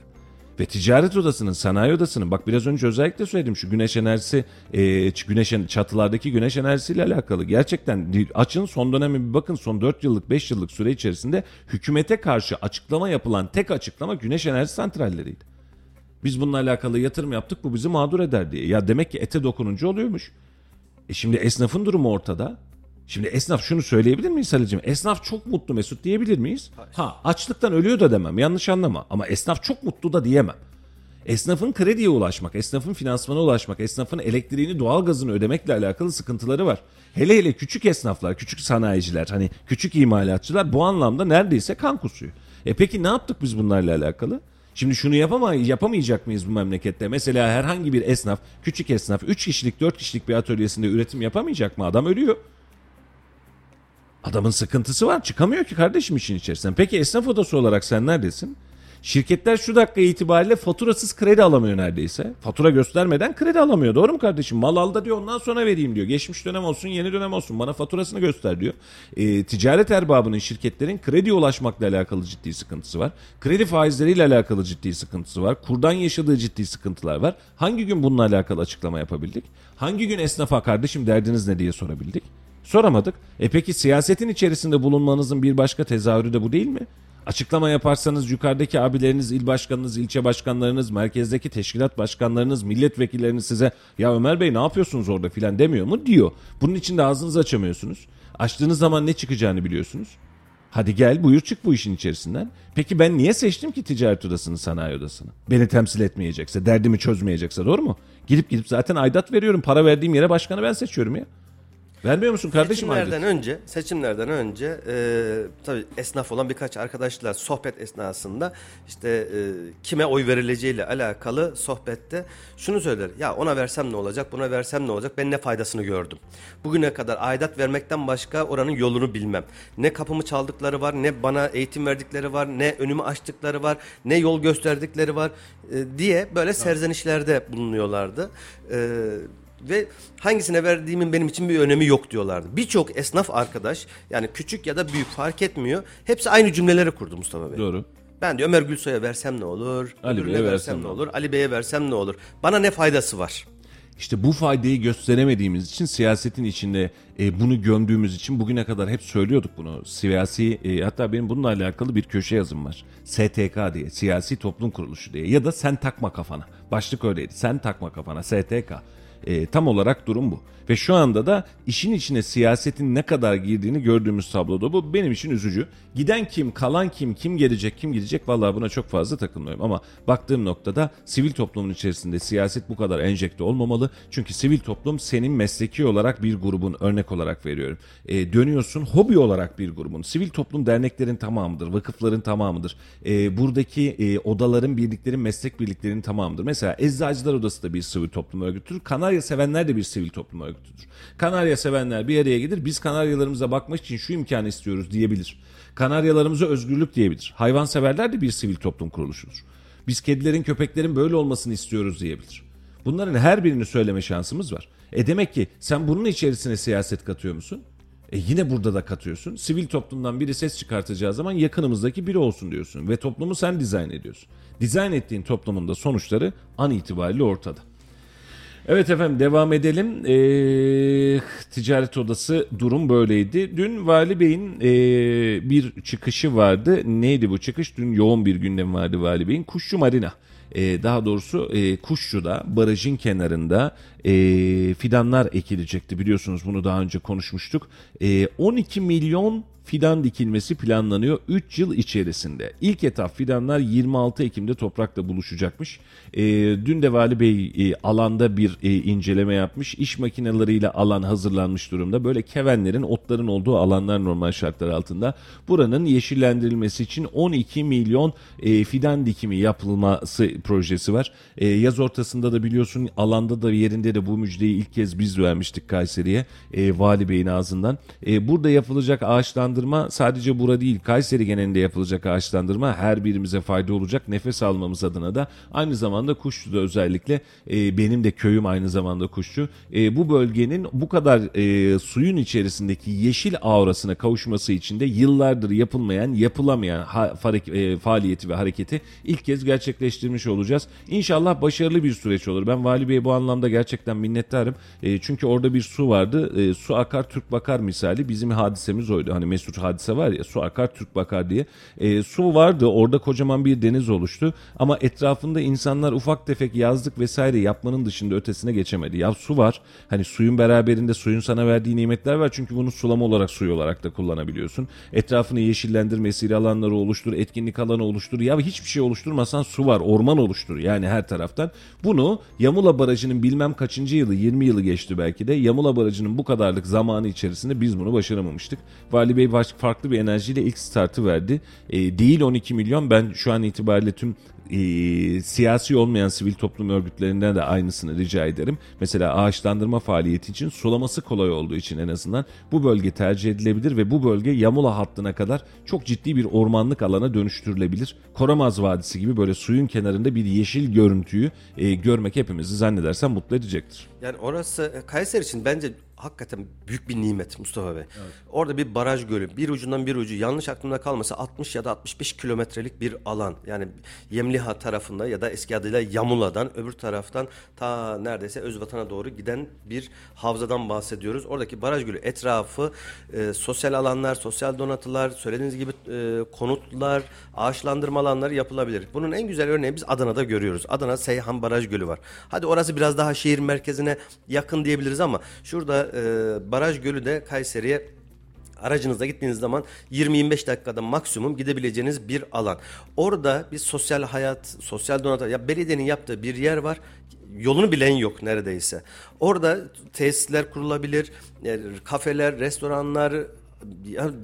Ve ticaret odasının, sanayi odasının bak biraz önce özellikle söyledim şu güneş enerjisi, e, güneş çatılardaki güneş enerjisiyle alakalı. Gerçekten açın son dönemi bir bakın son 4 yıllık 5 yıllık süre içerisinde hükümete karşı açıklama yapılan tek açıklama güneş enerji santralleriydi. Biz bununla alakalı yatırım yaptık bu bizi mağdur eder diye. Ya demek ki ete dokununca oluyormuş. E şimdi esnafın durumu ortada. Şimdi esnaf şunu söyleyebilir miyiz Halil'cim? Esnaf çok mutlu Mesut diyebilir miyiz? Ha açlıktan ölüyor da demem yanlış anlama. Ama esnaf çok mutlu da diyemem. Esnafın krediye ulaşmak, esnafın finansmana ulaşmak, esnafın elektriğini, doğalgazını ödemekle alakalı sıkıntıları var. Hele hele küçük esnaflar, küçük sanayiciler, hani küçük imalatçılar bu anlamda neredeyse kan kusuyor. E peki ne yaptık biz bunlarla alakalı? Şimdi şunu yapama, yapamayacak mıyız bu memlekette? Mesela herhangi bir esnaf, küçük esnaf 3 kişilik 4 kişilik bir atölyesinde üretim yapamayacak mı? Adam ölüyor. Adamın sıkıntısı var. Çıkamıyor ki kardeşim işin içerisinden. Peki esnaf odası olarak sen neredesin? Şirketler şu dakika itibariyle faturasız kredi alamıyor neredeyse. Fatura göstermeden kredi alamıyor. Doğru mu kardeşim? Mal al da diyor ondan sonra vereyim diyor. Geçmiş dönem olsun yeni dönem olsun bana faturasını göster diyor. E, ticaret erbabının şirketlerin krediye ulaşmakla alakalı ciddi sıkıntısı var. Kredi faizleriyle alakalı ciddi sıkıntısı var. Kurdan yaşadığı ciddi sıkıntılar var. Hangi gün bununla alakalı açıklama yapabildik? Hangi gün esnafa kardeşim derdiniz ne diye sorabildik? Soramadık. E peki siyasetin içerisinde bulunmanızın bir başka tezahürü de bu değil mi? Açıklama yaparsanız yukarıdaki abileriniz, il başkanınız, ilçe başkanlarınız, merkezdeki teşkilat başkanlarınız, milletvekilleriniz size ya Ömer Bey ne yapıyorsunuz orada filan demiyor mu? Diyor. Bunun için de ağzınızı açamıyorsunuz. Açtığınız zaman ne çıkacağını biliyorsunuz. Hadi gel buyur çık bu işin içerisinden. Peki ben niye seçtim ki ticaret odasını, sanayi odasını? Beni temsil etmeyecekse, derdimi çözmeyecekse doğru mu? Gidip gidip zaten aidat veriyorum. Para verdiğim yere başkanı ben seçiyorum ya. Vermiyor musun kardeşim Seçimlerden aidat? önce, seçimlerden önce e, tabii esnaf olan birkaç arkadaşla sohbet esnasında işte e, kime oy verileceğiyle alakalı sohbette şunu söyler. Ya ona versem ne olacak, buna versem ne olacak? Ben ne faydasını gördüm. Bugüne kadar aidat vermekten başka oranın yolunu bilmem. Ne kapımı çaldıkları var, ne bana eğitim verdikleri var, ne önümü açtıkları var, ne yol gösterdikleri var e, diye böyle serzenişlerde bulunuyorlardı. E, ve hangisine verdiğimin benim için bir önemi yok diyorlardı. Birçok esnaf arkadaş yani küçük ya da büyük fark etmiyor. Hepsi aynı cümleleri kurdu Mustafa Bey. Doğru. Ben diyor Ömer Gülsoy'a versem ne olur? Ali Bey'e versem ne olur? Ali Bey'e versem ne olur? Bana ne faydası var? İşte bu faydayı gösteremediğimiz için siyasetin içinde e, bunu gömdüğümüz için bugüne kadar hep söylüyorduk bunu. Siyasi e, hatta benim bununla alakalı bir köşe yazım var. STK diye siyasi toplum kuruluşu diye ya da sen takma kafana. Başlık öyleydi. Sen takma kafana STK. E, tam olarak durum bu. Ve şu anda da işin içine siyasetin ne kadar girdiğini gördüğümüz tabloda bu benim için üzücü. Giden kim, kalan kim, kim gelecek, kim gidecek vallahi buna çok fazla takılmıyorum. Ama baktığım noktada sivil toplumun içerisinde siyaset bu kadar enjekte olmamalı. Çünkü sivil toplum senin mesleki olarak bir grubun örnek olarak veriyorum. E, dönüyorsun hobi olarak bir grubun. Sivil toplum derneklerin tamamıdır, vakıfların tamamıdır. E, buradaki e, odaların, birliklerin, meslek birliklerinin tamamıdır. Mesela Eczacılar Odası da bir sivil toplum örgütüdür. Kanarya Sevenler de bir sivil toplum örgütüdür. Kanarya sevenler bir araya gelir. Biz kanaryalarımıza bakmak için şu imkanı istiyoruz diyebilir. Kanaryalarımıza özgürlük diyebilir. Hayvanseverler de bir sivil toplum kuruluşudur. Biz kedilerin, köpeklerin böyle olmasını istiyoruz diyebilir. Bunların her birini söyleme şansımız var. E demek ki sen bunun içerisine siyaset katıyor musun? E yine burada da katıyorsun. Sivil toplumdan biri ses çıkartacağı zaman yakınımızdaki biri olsun diyorsun. Ve toplumu sen dizayn ediyorsun. Dizayn ettiğin toplumun da sonuçları an itibariyle ortada. Evet efendim devam edelim. Ee, ticaret odası durum böyleydi. Dün Vali Bey'in ee, bir çıkışı vardı. Neydi bu çıkış? Dün yoğun bir gündem vardı Vali Bey'in. Kuşçu Marina. Ee, daha doğrusu e, Kuşçu'da barajın kenarında e, fidanlar ekilecekti. Biliyorsunuz bunu daha önce konuşmuştuk. E, 12 milyon fidan dikilmesi planlanıyor 3 yıl içerisinde. İlk etap fidanlar 26 Ekim'de toprakla buluşacakmış. E, dün de Vali Bey e, alanda bir e, inceleme yapmış. İş makineleriyle alan hazırlanmış durumda. Böyle kevenlerin, otların olduğu alanlar normal şartlar altında. Buranın yeşillendirilmesi için 12 milyon e, fidan dikimi yapılması projesi var. E, yaz ortasında da biliyorsun alanda da yerinde de bu müjdeyi ilk kez biz vermiştik Kayseri'ye. E, Vali Bey'in ağzından. E, burada yapılacak ağaçlandırma sadece bura değil Kayseri genelinde yapılacak ağaçlandırma her birimize fayda olacak. Nefes almamız adına da aynı zamanda Kuşçu'da özellikle e, benim de köyüm aynı zamanda Kuşçu. E, bu bölgenin bu kadar e, suyun içerisindeki yeşil aurasına kavuşması için de yıllardır yapılmayan, yapılamayan ha, e, faaliyeti ve hareketi ilk kez gerçekleştirmiş olacağız. İnşallah başarılı bir süreç olur. Ben Vali Bey'e bu anlamda gerçekten minnettarım. E, çünkü orada bir su vardı. E, su akar Türk bakar misali bizim hadisemiz oydu. Hani Mesut hadise var ya su akar Türk bakar diye. E, su vardı orada kocaman bir deniz oluştu. Ama etrafında insanlar ufak tefek yazlık vesaire yapmanın dışında ötesine geçemedi. Ya su var. Hani suyun beraberinde suyun sana verdiği nimetler var. Çünkü bunu sulama olarak suyu olarak da kullanabiliyorsun. Etrafını yeşillendir, mesire alanları oluştur, etkinlik alanı oluştur. Ya hiçbir şey oluşturmasan su var, orman oluştur. Yani her taraftan. Bunu Yamula Barajı'nın bilmem kaçıncı yılı, 20 yılı geçti belki de. Yamula Barajı'nın bu kadarlık zamanı içerisinde biz bunu başaramamıştık. Vali Bey farklı bir enerjiyle ilk startı verdi. E, değil 12 milyon ben şu an itibariyle tüm e, siyasi olmayan sivil toplum örgütlerinden de aynısını rica ederim. Mesela ağaçlandırma faaliyeti için sulaması kolay olduğu için en azından bu bölge tercih edilebilir ve bu bölge Yamula hattına kadar çok ciddi bir ormanlık alana dönüştürülebilir. Koramaz Vadisi gibi böyle suyun kenarında bir yeşil görüntüyü e, görmek hepimizi zannedersem mutlu edecektir. Yani orası e, Kayseri için bence hakikaten büyük bir nimet Mustafa Bey. Orada bir baraj gölü, bir ucundan bir ucu yanlış aklımda kalmasa 60 ya da 65 kilometrelik bir alan. Yani Yemliha tarafında ya da eski adıyla Yamula'dan öbür taraftan ta neredeyse Özvatan'a doğru giden bir havzadan bahsediyoruz. Oradaki baraj gölü etrafı e, sosyal alanlar, sosyal donatılar, söylediğiniz gibi e, konutlar, ağaçlandırma alanları yapılabilir. Bunun en güzel örneği biz Adana'da görüyoruz. Adana Seyhan Baraj Gölü var. Hadi orası biraz daha şehir merkezine yakın diyebiliriz ama şurada e, Baraj Gölü de Kayseri'ye Aracınızda gittiğiniz zaman 20-25 dakikada maksimum gidebileceğiniz bir alan. Orada bir sosyal hayat, sosyal donatlar, ya belediyenin yaptığı bir yer var. Yolunu bilen yok neredeyse. Orada tesisler kurulabilir, e, kafeler, restoranlar,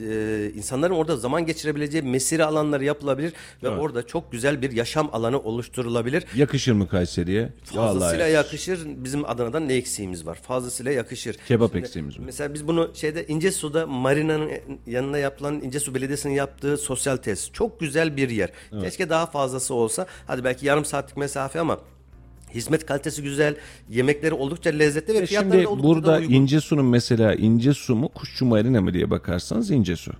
e, insanların orada zaman geçirebileceği mesire alanları yapılabilir ve orada çok güzel bir yaşam alanı oluşturulabilir. Yakışır mı Kayseri'ye? Fazlasıyla Vallahi yakışır. Bizim Adana'dan ne eksiğimiz var? Fazlasıyla yakışır. Kebap Şimdi eksiğimiz var. Mesela biz bunu şeyde İncesu'da marinanın yanına yapılan İncesu Belediyesi'nin yaptığı sosyal tesis. Çok güzel bir yer. Keşke daha fazlası olsa. Hadi belki yarım saatlik mesafe ama hizmet kalitesi güzel. Yemekleri oldukça lezzetli ve E fiyatları Şimdi da oldukça da burada uygun. İncesu'nun mesela İncesu mu Kuşçu Marina mı diye bakarsanız İncesu.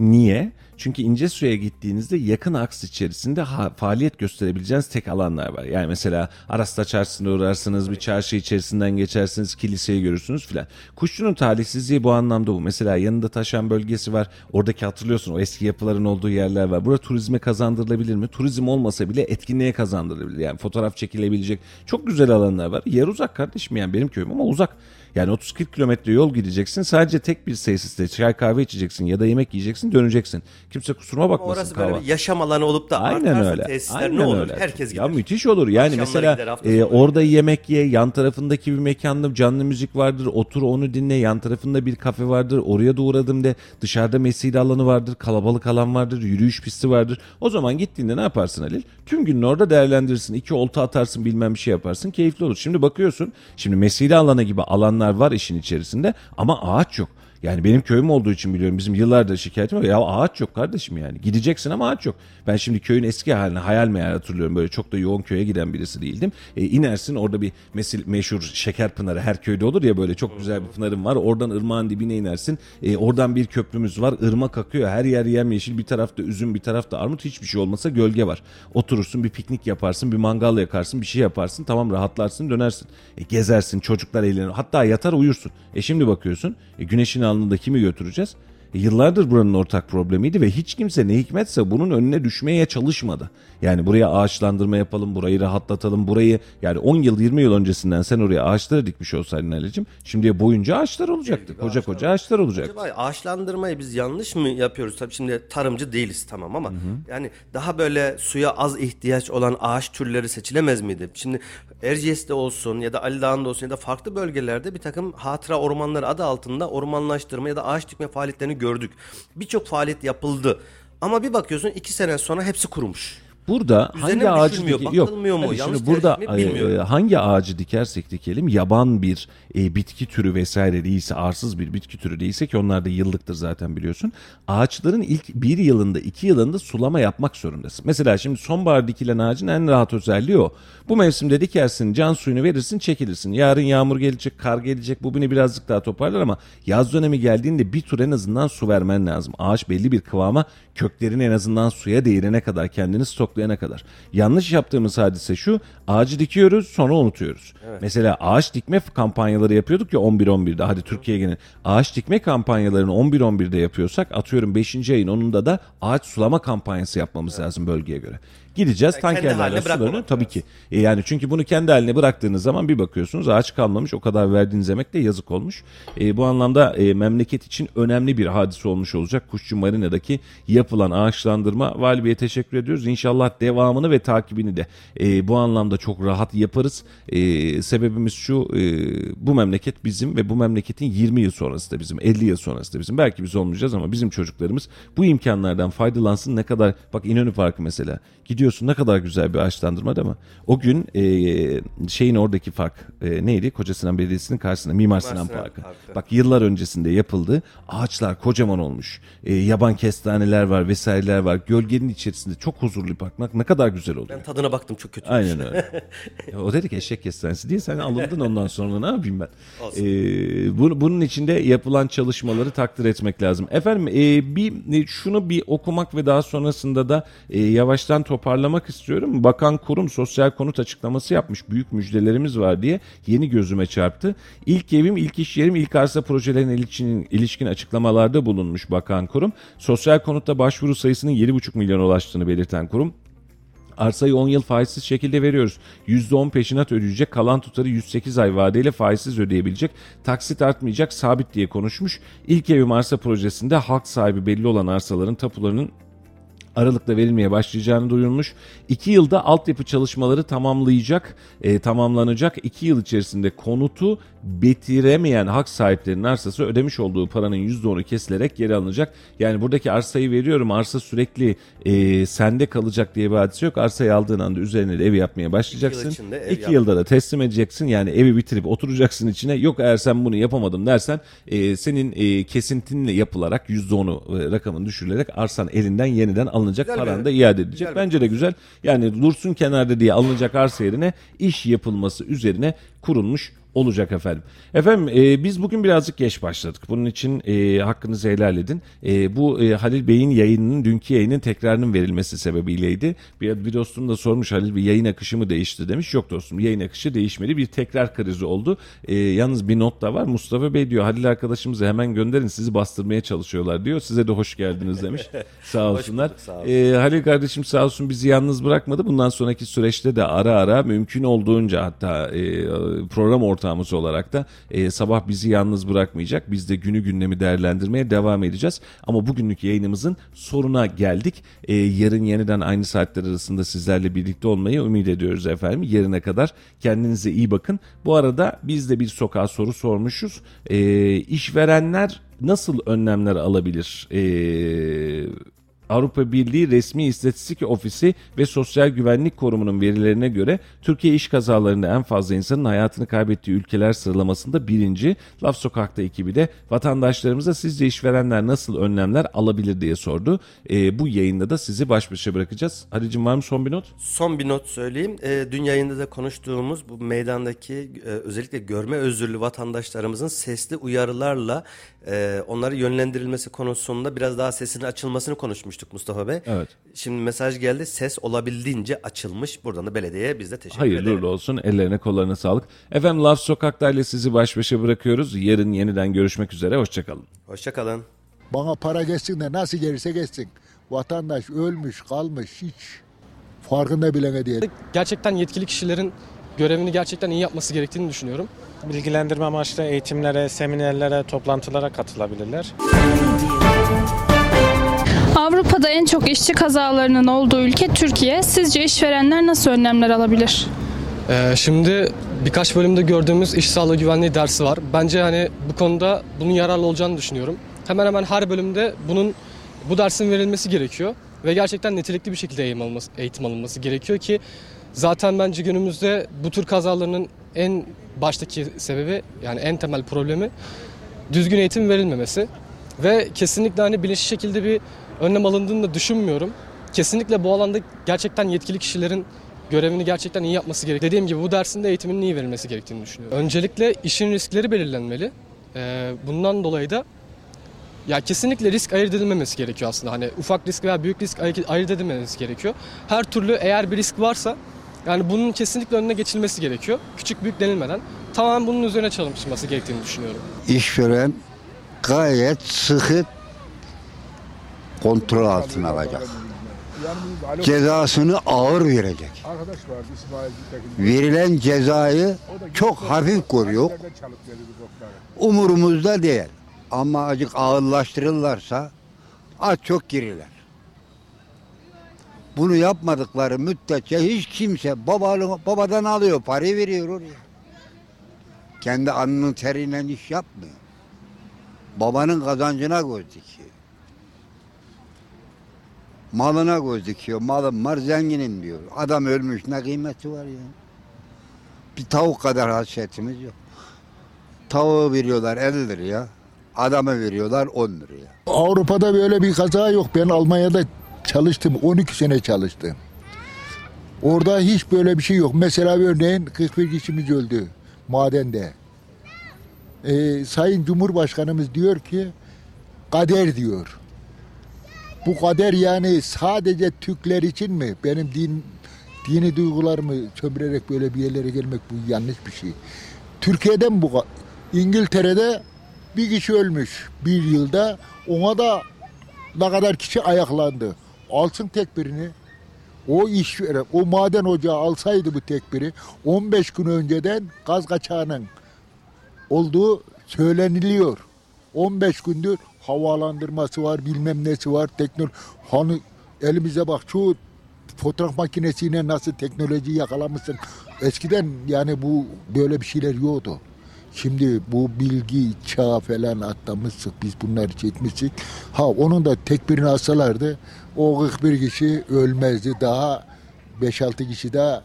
Niye? Çünkü İncesu'ya gittiğinizde yakın aks içerisinde ha- faaliyet gösterebileceğiniz tek alanlar var. Yani mesela Arasta Çarşısı'na uğrarsınız, bir çarşı içerisinden geçersiniz, kiliseyi görürsünüz filan. Kuşçu'nun talihsizliği bu anlamda bu. Mesela yanında taşan bölgesi var. Oradaki hatırlıyorsun o eski yapıların olduğu yerler var. Burada turizme kazandırılabilir mi? Turizm olmasa bile etkinliğe kazandırılabilir. Yani fotoğraf çekilebilecek çok güzel alanlar var. Yer uzak kardeşim yani benim köyüm ama uzak. Yani 30-40 kilometre yol gideceksin. Sadece tek bir tesiste çay kahve içeceksin ya da yemek yiyeceksin döneceksin. Kimse kusuruma bakmasın. Orası böyle kahva. bir yaşam alanı olup da Aynen öyle. tesisler Aynen ne olur? öyle. Herkes gider. Ya müthiş olur. Yani Akşamları mesela gider, e, orada yemek ye, yan tarafındaki bir mekanda canlı müzik vardır. Otur onu dinle. Yan tarafında bir kafe vardır. Oraya da uğradım de. Dışarıda mesire alanı vardır. Kalabalık alan vardır. Yürüyüş pisti vardır. O zaman gittiğinde ne yaparsın Halil? Tüm gününü orada değerlendirirsin. İki olta atarsın bilmem bir şey yaparsın. Keyifli olur. Şimdi bakıyorsun. Şimdi mesire alanı gibi alanlar var işin içerisinde ama ağaç yok. Yani benim köyüm olduğu için biliyorum bizim yıllardır şikayetim var. Ya ağaç yok kardeşim yani. Gideceksin ama ağaç yok. Ben şimdi köyün eski halini hayal meyal hatırlıyorum. Böyle çok da yoğun köye giden birisi değildim. E, inersin orada bir mesil, meşhur şeker pınarı her köyde olur ya böyle çok güzel bir pınarım var. Oradan ırmağın dibine inersin. E, oradan bir köprümüz var. Irmak akıyor. Her yer yemyeşil. Bir tarafta üzüm bir tarafta armut. Hiçbir şey olmasa gölge var. Oturursun bir piknik yaparsın. Bir mangal yakarsın. Bir şey yaparsın. Tamam rahatlarsın dönersin. E, gezersin. Çocuklar eğlenir. Hatta yatar uyursun. E şimdi bakıyorsun. E, güneşin alnında kimi götüreceğiz? Yıllardır buranın ortak problemiydi ve hiç kimse ne hikmetse bunun önüne düşmeye çalışmadı. Yani buraya ağaçlandırma yapalım, burayı rahatlatalım, burayı yani 10 yıl 20 yıl öncesinden sen oraya ağaçları dikmiş olsaydın Ali'cim şimdiye boyunca ağaçlar olacaktı. Koca koca ağaçlar olacaktı. Acaba ağaçlandırmayı biz yanlış mı yapıyoruz? Tabii şimdi tarımcı değiliz tamam ama yani daha böyle suya az ihtiyaç olan ağaç türleri seçilemez miydi? Şimdi Erciyes'te olsun ya da Ali Dağı'nda olsun ya da farklı bölgelerde bir takım hatıra ormanları adı altında ormanlaştırma ya da ağaç dikme faaliyetlerini gördük. Birçok faaliyet yapıldı. Ama bir bakıyorsun iki sene sonra hepsi kurumuş. Burada Üzerine hangi ağacı dike- bakılmıyor mu, Hani şimdi burada tercih mi e, hangi ağacı dikersek dikelim yaban bir e, bitki türü vesaire değilse arsız bir bitki türü değilse ki onlar da yıllıktır zaten biliyorsun. Ağaçların ilk bir yılında iki yılında sulama yapmak zorundasın. Mesela şimdi sonbahar dikilen ağacın en rahat özelliği o. Bu mevsimde dikersin can suyunu verirsin çekilirsin. Yarın yağmur gelecek kar gelecek bu beni birazcık daha toparlar ama yaz dönemi geldiğinde bir tur en azından su vermen lazım. Ağaç belli bir kıvama köklerini en azından suya değirene kadar kendini stoklayana kadar. Yanlış yaptığımız hadise şu ağacı dikiyoruz sonra unutuyoruz. Mesela ağaç dikme kampanyaları yapıyorduk ya 11-11'de hadi Türkiye genel. Ağaç dikme kampanyalarını 11-11'de yapıyorsak atıyorum 5. ayın 10'unda da ağaç sulama kampanyası yapmamız lazım bölgeye göre. Gideceğiz Yani tankerlerle sularını tabii ki. E yani çünkü bunu kendi haline bıraktığınız zaman bir bakıyorsunuz ağaç kalmamış o kadar verdiğiniz emek de yazık olmuş. E, bu anlamda e, memleket için önemli bir hadise olmuş olacak. Kuşçu Marina'daki yapılan ağaçlandırma Vali teşekkür ediyoruz. İnşallah devamını ve takibini de e, bu anlamda çok rahat yaparız. E, sebebimiz şu e, bu memleket bizim ve bu memleketin 20 yıl sonrası da bizim 50 yıl sonrası da bizim. Belki biz olmayacağız ama bizim çocuklarımız bu imkanlardan faydalansın ne kadar bak İnönü Parkı mesela gidiyorsun ne kadar güzel bir ağaçlandırma değil mi? O gün e, şeyin oradaki fark e, neydi? Koca Sinan Belediyesi'nin karşısında Mimar Sinan, Sinan Parkı. Parkı. Bak yıllar öncesinde yapıldı. Ağaçlar kocaman olmuş. E, yaban kestaneler var vesaireler var. Gölgenin içerisinde çok huzurlu bir park. Bak ne kadar güzel oluyor. Ben tadına baktım çok kötü. Aynen öyle. O dedik eşek kestanesi diye sen alındın ondan sonra ne yapayım ben. Olsun. Ee, bu- bunun içinde yapılan çalışmaları takdir etmek lazım. Efendim e, bir e, şunu bir okumak ve daha sonrasında da e, yavaştan toparlamak istiyorum. Bakan kurum sosyal konut açıklaması yapmış. Büyük müjdelerimiz var diye yeni gözüme çarptı. İlk evim, ilk iş yerim, ilk arsa projelerine ilişkin, ilişkin açıklamalarda bulunmuş bakan kurum. Sosyal konutta başvuru sayısının 7,5 milyon ulaştığını belirten kurum Arsayı 10 yıl faizsiz şekilde veriyoruz. %10 peşinat ödeyecek, kalan tutarı 108 ay vadeyle faizsiz ödeyebilecek. Taksit artmayacak, sabit diye konuşmuş. İlk evim arsa projesinde halk sahibi belli olan arsaların tapularının Aralık'ta verilmeye başlayacağını duyurmuş. 2 yılda altyapı çalışmaları tamamlayacak, e, tamamlanacak. 2 yıl içerisinde konutu bitiremeyen hak sahiplerinin arsası ödemiş olduğu paranın %10'u kesilerek geri alınacak. Yani buradaki arsayı veriyorum arsa sürekli e, sende kalacak diye bir hadise yok. Arsayı aldığın anda üzerine de ev yapmaya başlayacaksın. içinde ev 2 yap- yılda da teslim edeceksin. Yani evi bitirip oturacaksın içine. Yok eğer sen bunu yapamadım dersen e, senin e, kesintinle yapılarak %10'u e, rakamın düşürülerek arsan elinden yeniden alınacak. Güzel Paran da iade edilecek. güzel Bence de güzel. Yani dursun kenarda diye alınacak arsa yerine iş yapılması üzerine kurulmuş olacak efendim. Efendim e, biz bugün birazcık geç başladık. Bunun için e, hakkınızı helal edin. E, bu e, Halil Bey'in yayınının dünkü yayının tekrarının verilmesi sebebiyleydi. Bir, bir dostum da sormuş Halil Bey yayın akışı mı değişti demiş. Yok dostum yayın akışı değişmedi. Bir tekrar krizi oldu. E, yalnız bir not da var. Mustafa Bey diyor Halil arkadaşımızı hemen gönderin sizi bastırmaya çalışıyorlar diyor. Size de hoş geldiniz demiş. sağ olsunlar. bulduk, sağ olsun. E, Halil kardeşim sağ olsun bizi yalnız bırakmadı. Bundan sonraki süreçte de ara ara mümkün olduğunca hatta e, program ortağımız olarak da e, sabah bizi yalnız bırakmayacak. Biz de günü gündemi değerlendirmeye devam edeceğiz. Ama bugünlük yayınımızın sonuna geldik. E, yarın yeniden aynı saatler arasında sizlerle birlikte olmayı ümit ediyoruz efendim. Yarına kadar kendinize iyi bakın. Bu arada biz de bir sokağa soru sormuşuz. E, işverenler nasıl önlemler alabilir? E, Avrupa Birliği Resmi İstatistik Ofisi ve Sosyal Güvenlik Kurumu'nun verilerine göre Türkiye iş kazalarında en fazla insanın hayatını kaybettiği ülkeler sıralamasında birinci. Laf Sokak'ta ekibi de vatandaşlarımıza sizce işverenler nasıl önlemler alabilir diye sordu. Ee, bu yayında da sizi baş başa bırakacağız. Halicim var mı son bir not? Son bir not söyleyeyim. E, dün yayında da konuştuğumuz bu meydandaki e, özellikle görme özürlü vatandaşlarımızın sesli uyarılarla e, onları yönlendirilmesi konusunda biraz daha sesinin açılmasını konuşmuştuk Mustafa Bey. Evet. Şimdi mesaj geldi. Ses olabildiğince açılmış. Buradan da belediyeye biz de teşekkür Hayırlı edelim. uğurlu olsun. Ellerine kollarına sağlık. Efendim Laf Sokak'ta ile sizi baş başa bırakıyoruz. Yarın yeniden görüşmek üzere. Hoşçakalın. Hoşçakalın. Bana para geçsin de nasıl gelirse geçsin. Vatandaş ölmüş kalmış hiç farkında bile değil. gerçekten yetkili kişilerin görevini gerçekten iyi yapması gerektiğini düşünüyorum. bilgilendirme amaçlı eğitimlere, seminerlere, toplantılara katılabilirler. Avrupa'da en çok işçi kazalarının olduğu ülke Türkiye. Sizce işverenler nasıl önlemler alabilir? Ee, şimdi birkaç bölümde gördüğümüz iş sağlığı güvenliği dersi var. Bence hani bu konuda bunun yararlı olacağını düşünüyorum. Hemen hemen her bölümde bunun bu dersin verilmesi gerekiyor ve gerçekten nitelikli bir şekilde eğitim alınması, eğitim alınması gerekiyor ki zaten bence günümüzde bu tür kazalarının en baştaki sebebi yani en temel problemi düzgün eğitim verilmemesi ve kesinlikle hani bilinçli şekilde bir önlem alındığını da düşünmüyorum. Kesinlikle bu alanda gerçekten yetkili kişilerin görevini gerçekten iyi yapması gerek. Dediğim gibi bu dersin de eğitiminin iyi verilmesi gerektiğini düşünüyorum. Öncelikle işin riskleri belirlenmeli. Ee, bundan dolayı da ya kesinlikle risk ayırt edilmemesi gerekiyor aslında. Hani ufak risk veya büyük risk ayırt edilmemesi gerekiyor. Her türlü eğer bir risk varsa yani bunun kesinlikle önüne geçilmesi gerekiyor. Küçük büyük denilmeden tamamen bunun üzerine çalışılması gerektiğini düşünüyorum. işveren gayet sıkı kontrol altına alacak. Cezasını ağır verecek. Verilen cezayı çok hafif görüyor. Umurumuzda değil. Ama acık ağırlaştırırlarsa az çok girirler. Bunu yapmadıkları müddetçe hiç kimse babalı, babadan alıyor, parayı veriyor oraya. Kendi alnının teriyle iş yapmıyor. Babanın kazancına göz dikiyor. Malına göz dikiyor. Malım var zenginim diyor. Adam ölmüş ne kıymeti var ya. Bir tavuk kadar hasretimiz yok. Tavuğu veriyorlar 50 liraya. Adamı veriyorlar 10 liraya. Avrupa'da böyle bir kaza yok. Ben Almanya'da çalıştım. 12 sene çalıştım. Orada hiç böyle bir şey yok. Mesela örneğin 41 kişimiz öldü madende. Ee, Sayın Cumhurbaşkanımız diyor ki kader diyor. Bu kader yani sadece Türkler için mi? Benim din dini duygularımı sömürerek böyle bir yerlere gelmek bu yanlış bir şey. Türkiye'den bu İngiltere'de bir kişi ölmüş bir yılda. Ona da ne kadar kişi ayaklandı. Alsın tek birini. O işveren, o maden ocağı alsaydı bu tekbiri 15 gün önceden gaz kaçağının olduğu söyleniliyor. 15 gündür havalandırması var, bilmem nesi var, teknoloji. Hani elimize bak şu fotoğraf makinesiyle nasıl teknoloji yakalamışsın. Eskiden yani bu böyle bir şeyler yoktu. Şimdi bu bilgi çağı falan atlamıştık biz bunları çekmiştik. Ha onun da tekbirini alsalardı o 41 kişi ölmezdi. Daha 5-6 kişi daha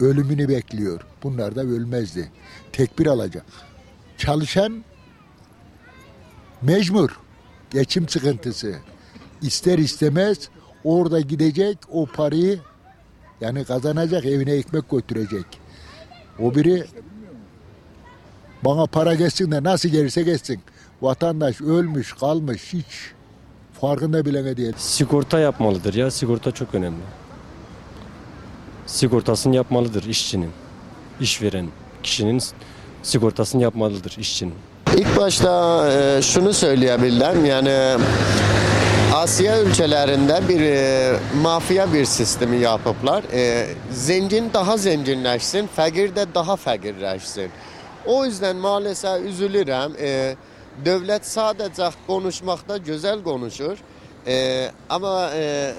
ölümünü bekliyor. Bunlar da ölmezdi. Tekbir alacak. Çalışan mecbur. Geçim sıkıntısı. İster istemez orada gidecek o parayı yani kazanacak evine ekmek götürecek. O biri bana para geçsin de nasıl gelirse geçsin. Vatandaş ölmüş kalmış hiç farkında bile değil. Sigorta yapmalıdır ya. Sigorta çok önemli. Sigortasını yapmalıdır işçinin. işveren kişinin sigortasını yapmalıdır işçinin. İlk başta e, şunu söyleyebilirim yani Asya ülkelerinde bir e, mafya bir sistemi yapıplar. E, zengin daha zenginleşsin, fakir de daha fakirleşsin. O yüzden maalesef üzülürüm. E, devlet sadece konuşmakta güzel konuşur. Ama e,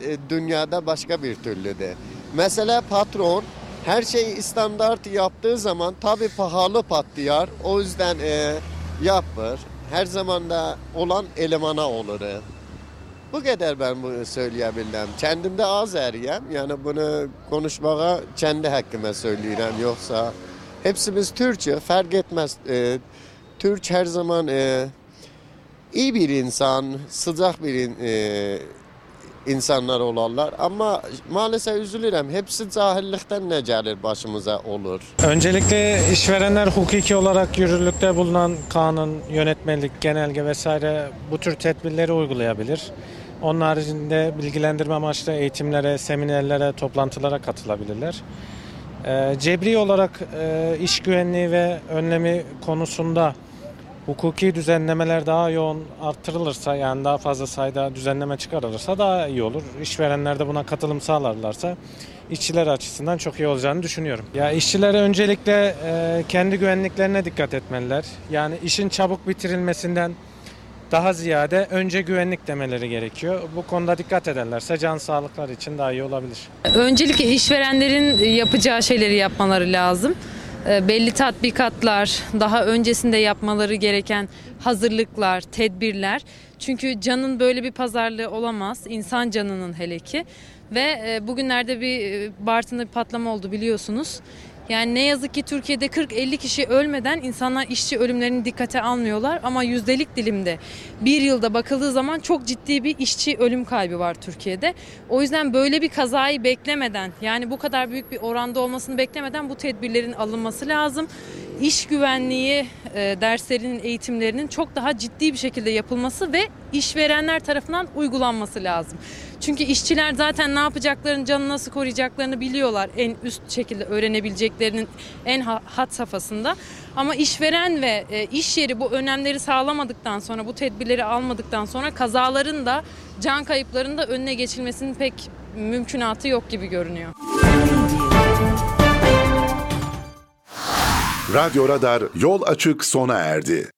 e, dünyada başka bir türlüdür. Mesela patron her şeyi standart yaptığı zaman tabii pahalı patlıyor. O yüzden e, yapır. Her zaman da olan elemana olur. Bu kadar ben bunu söyleyebilirim. Kendimde az eriyem. Yani bunu konuşmaya kendi hakkıma söylüyorum. Yoksa hepsimiz Türkçe fark etmez. E, Türk her zaman e, iyi bir insan, sıcak bir e, insanlar olarlar. Ama maalesef üzülürüm. Hepsi cahillikten ne gelir başımıza olur. Öncelikle işverenler hukuki olarak yürürlükte bulunan kanun, yönetmelik, genelge vesaire bu tür tedbirleri uygulayabilir. Onun haricinde bilgilendirme amaçlı eğitimlere, seminerlere, toplantılara katılabilirler. Ee, Cebri olarak e, iş güvenliği ve önlemi konusunda hukuki düzenlemeler daha yoğun arttırılırsa yani daha fazla sayıda düzenleme çıkarılırsa daha iyi olur. İşverenler de buna katılım sağlarlarsa işçiler açısından çok iyi olacağını düşünüyorum. Ya işçilere öncelikle e, kendi güvenliklerine dikkat etmeliler. Yani işin çabuk bitirilmesinden daha ziyade önce güvenlik demeleri gerekiyor. Bu konuda dikkat ederlerse can sağlıkları için daha iyi olabilir. Öncelikle işverenlerin yapacağı şeyleri yapmaları lazım. E, Belli tatbikatlar, daha öncesinde yapmaları gereken hazırlıklar, tedbirler. Çünkü canın böyle bir pazarlığı olamaz. İnsan canının hele ki. Ve e, bugünlerde bir e, Bartın'da bir patlama oldu biliyorsunuz. Yani ne yazık ki Türkiye'de 40-50 kişi ölmeden insanlar işçi ölümlerini dikkate almıyorlar. Ama yüzdelik dilimde bir yılda bakıldığı zaman çok ciddi bir işçi ölüm kaybı var Türkiye'de. O yüzden böyle bir kazayı beklemeden yani bu kadar büyük bir oranda olmasını beklemeden bu tedbirlerin alınması lazım. İş güvenliği e, derslerinin, eğitimlerinin çok daha ciddi bir şekilde yapılması ve işverenler tarafından uygulanması lazım. Çünkü işçiler zaten ne yapacaklarını, canını nasıl koruyacaklarını biliyorlar. En üst şekilde öğrenebileceklerinin en ha- hat safhasında. Ama işveren ve e, iş yeri bu önlemleri sağlamadıktan sonra, bu tedbirleri almadıktan sonra kazaların da can kayıplarının da önüne geçilmesinin pek mümkünatı yok gibi görünüyor. Radyo Radar yol açık sona erdi.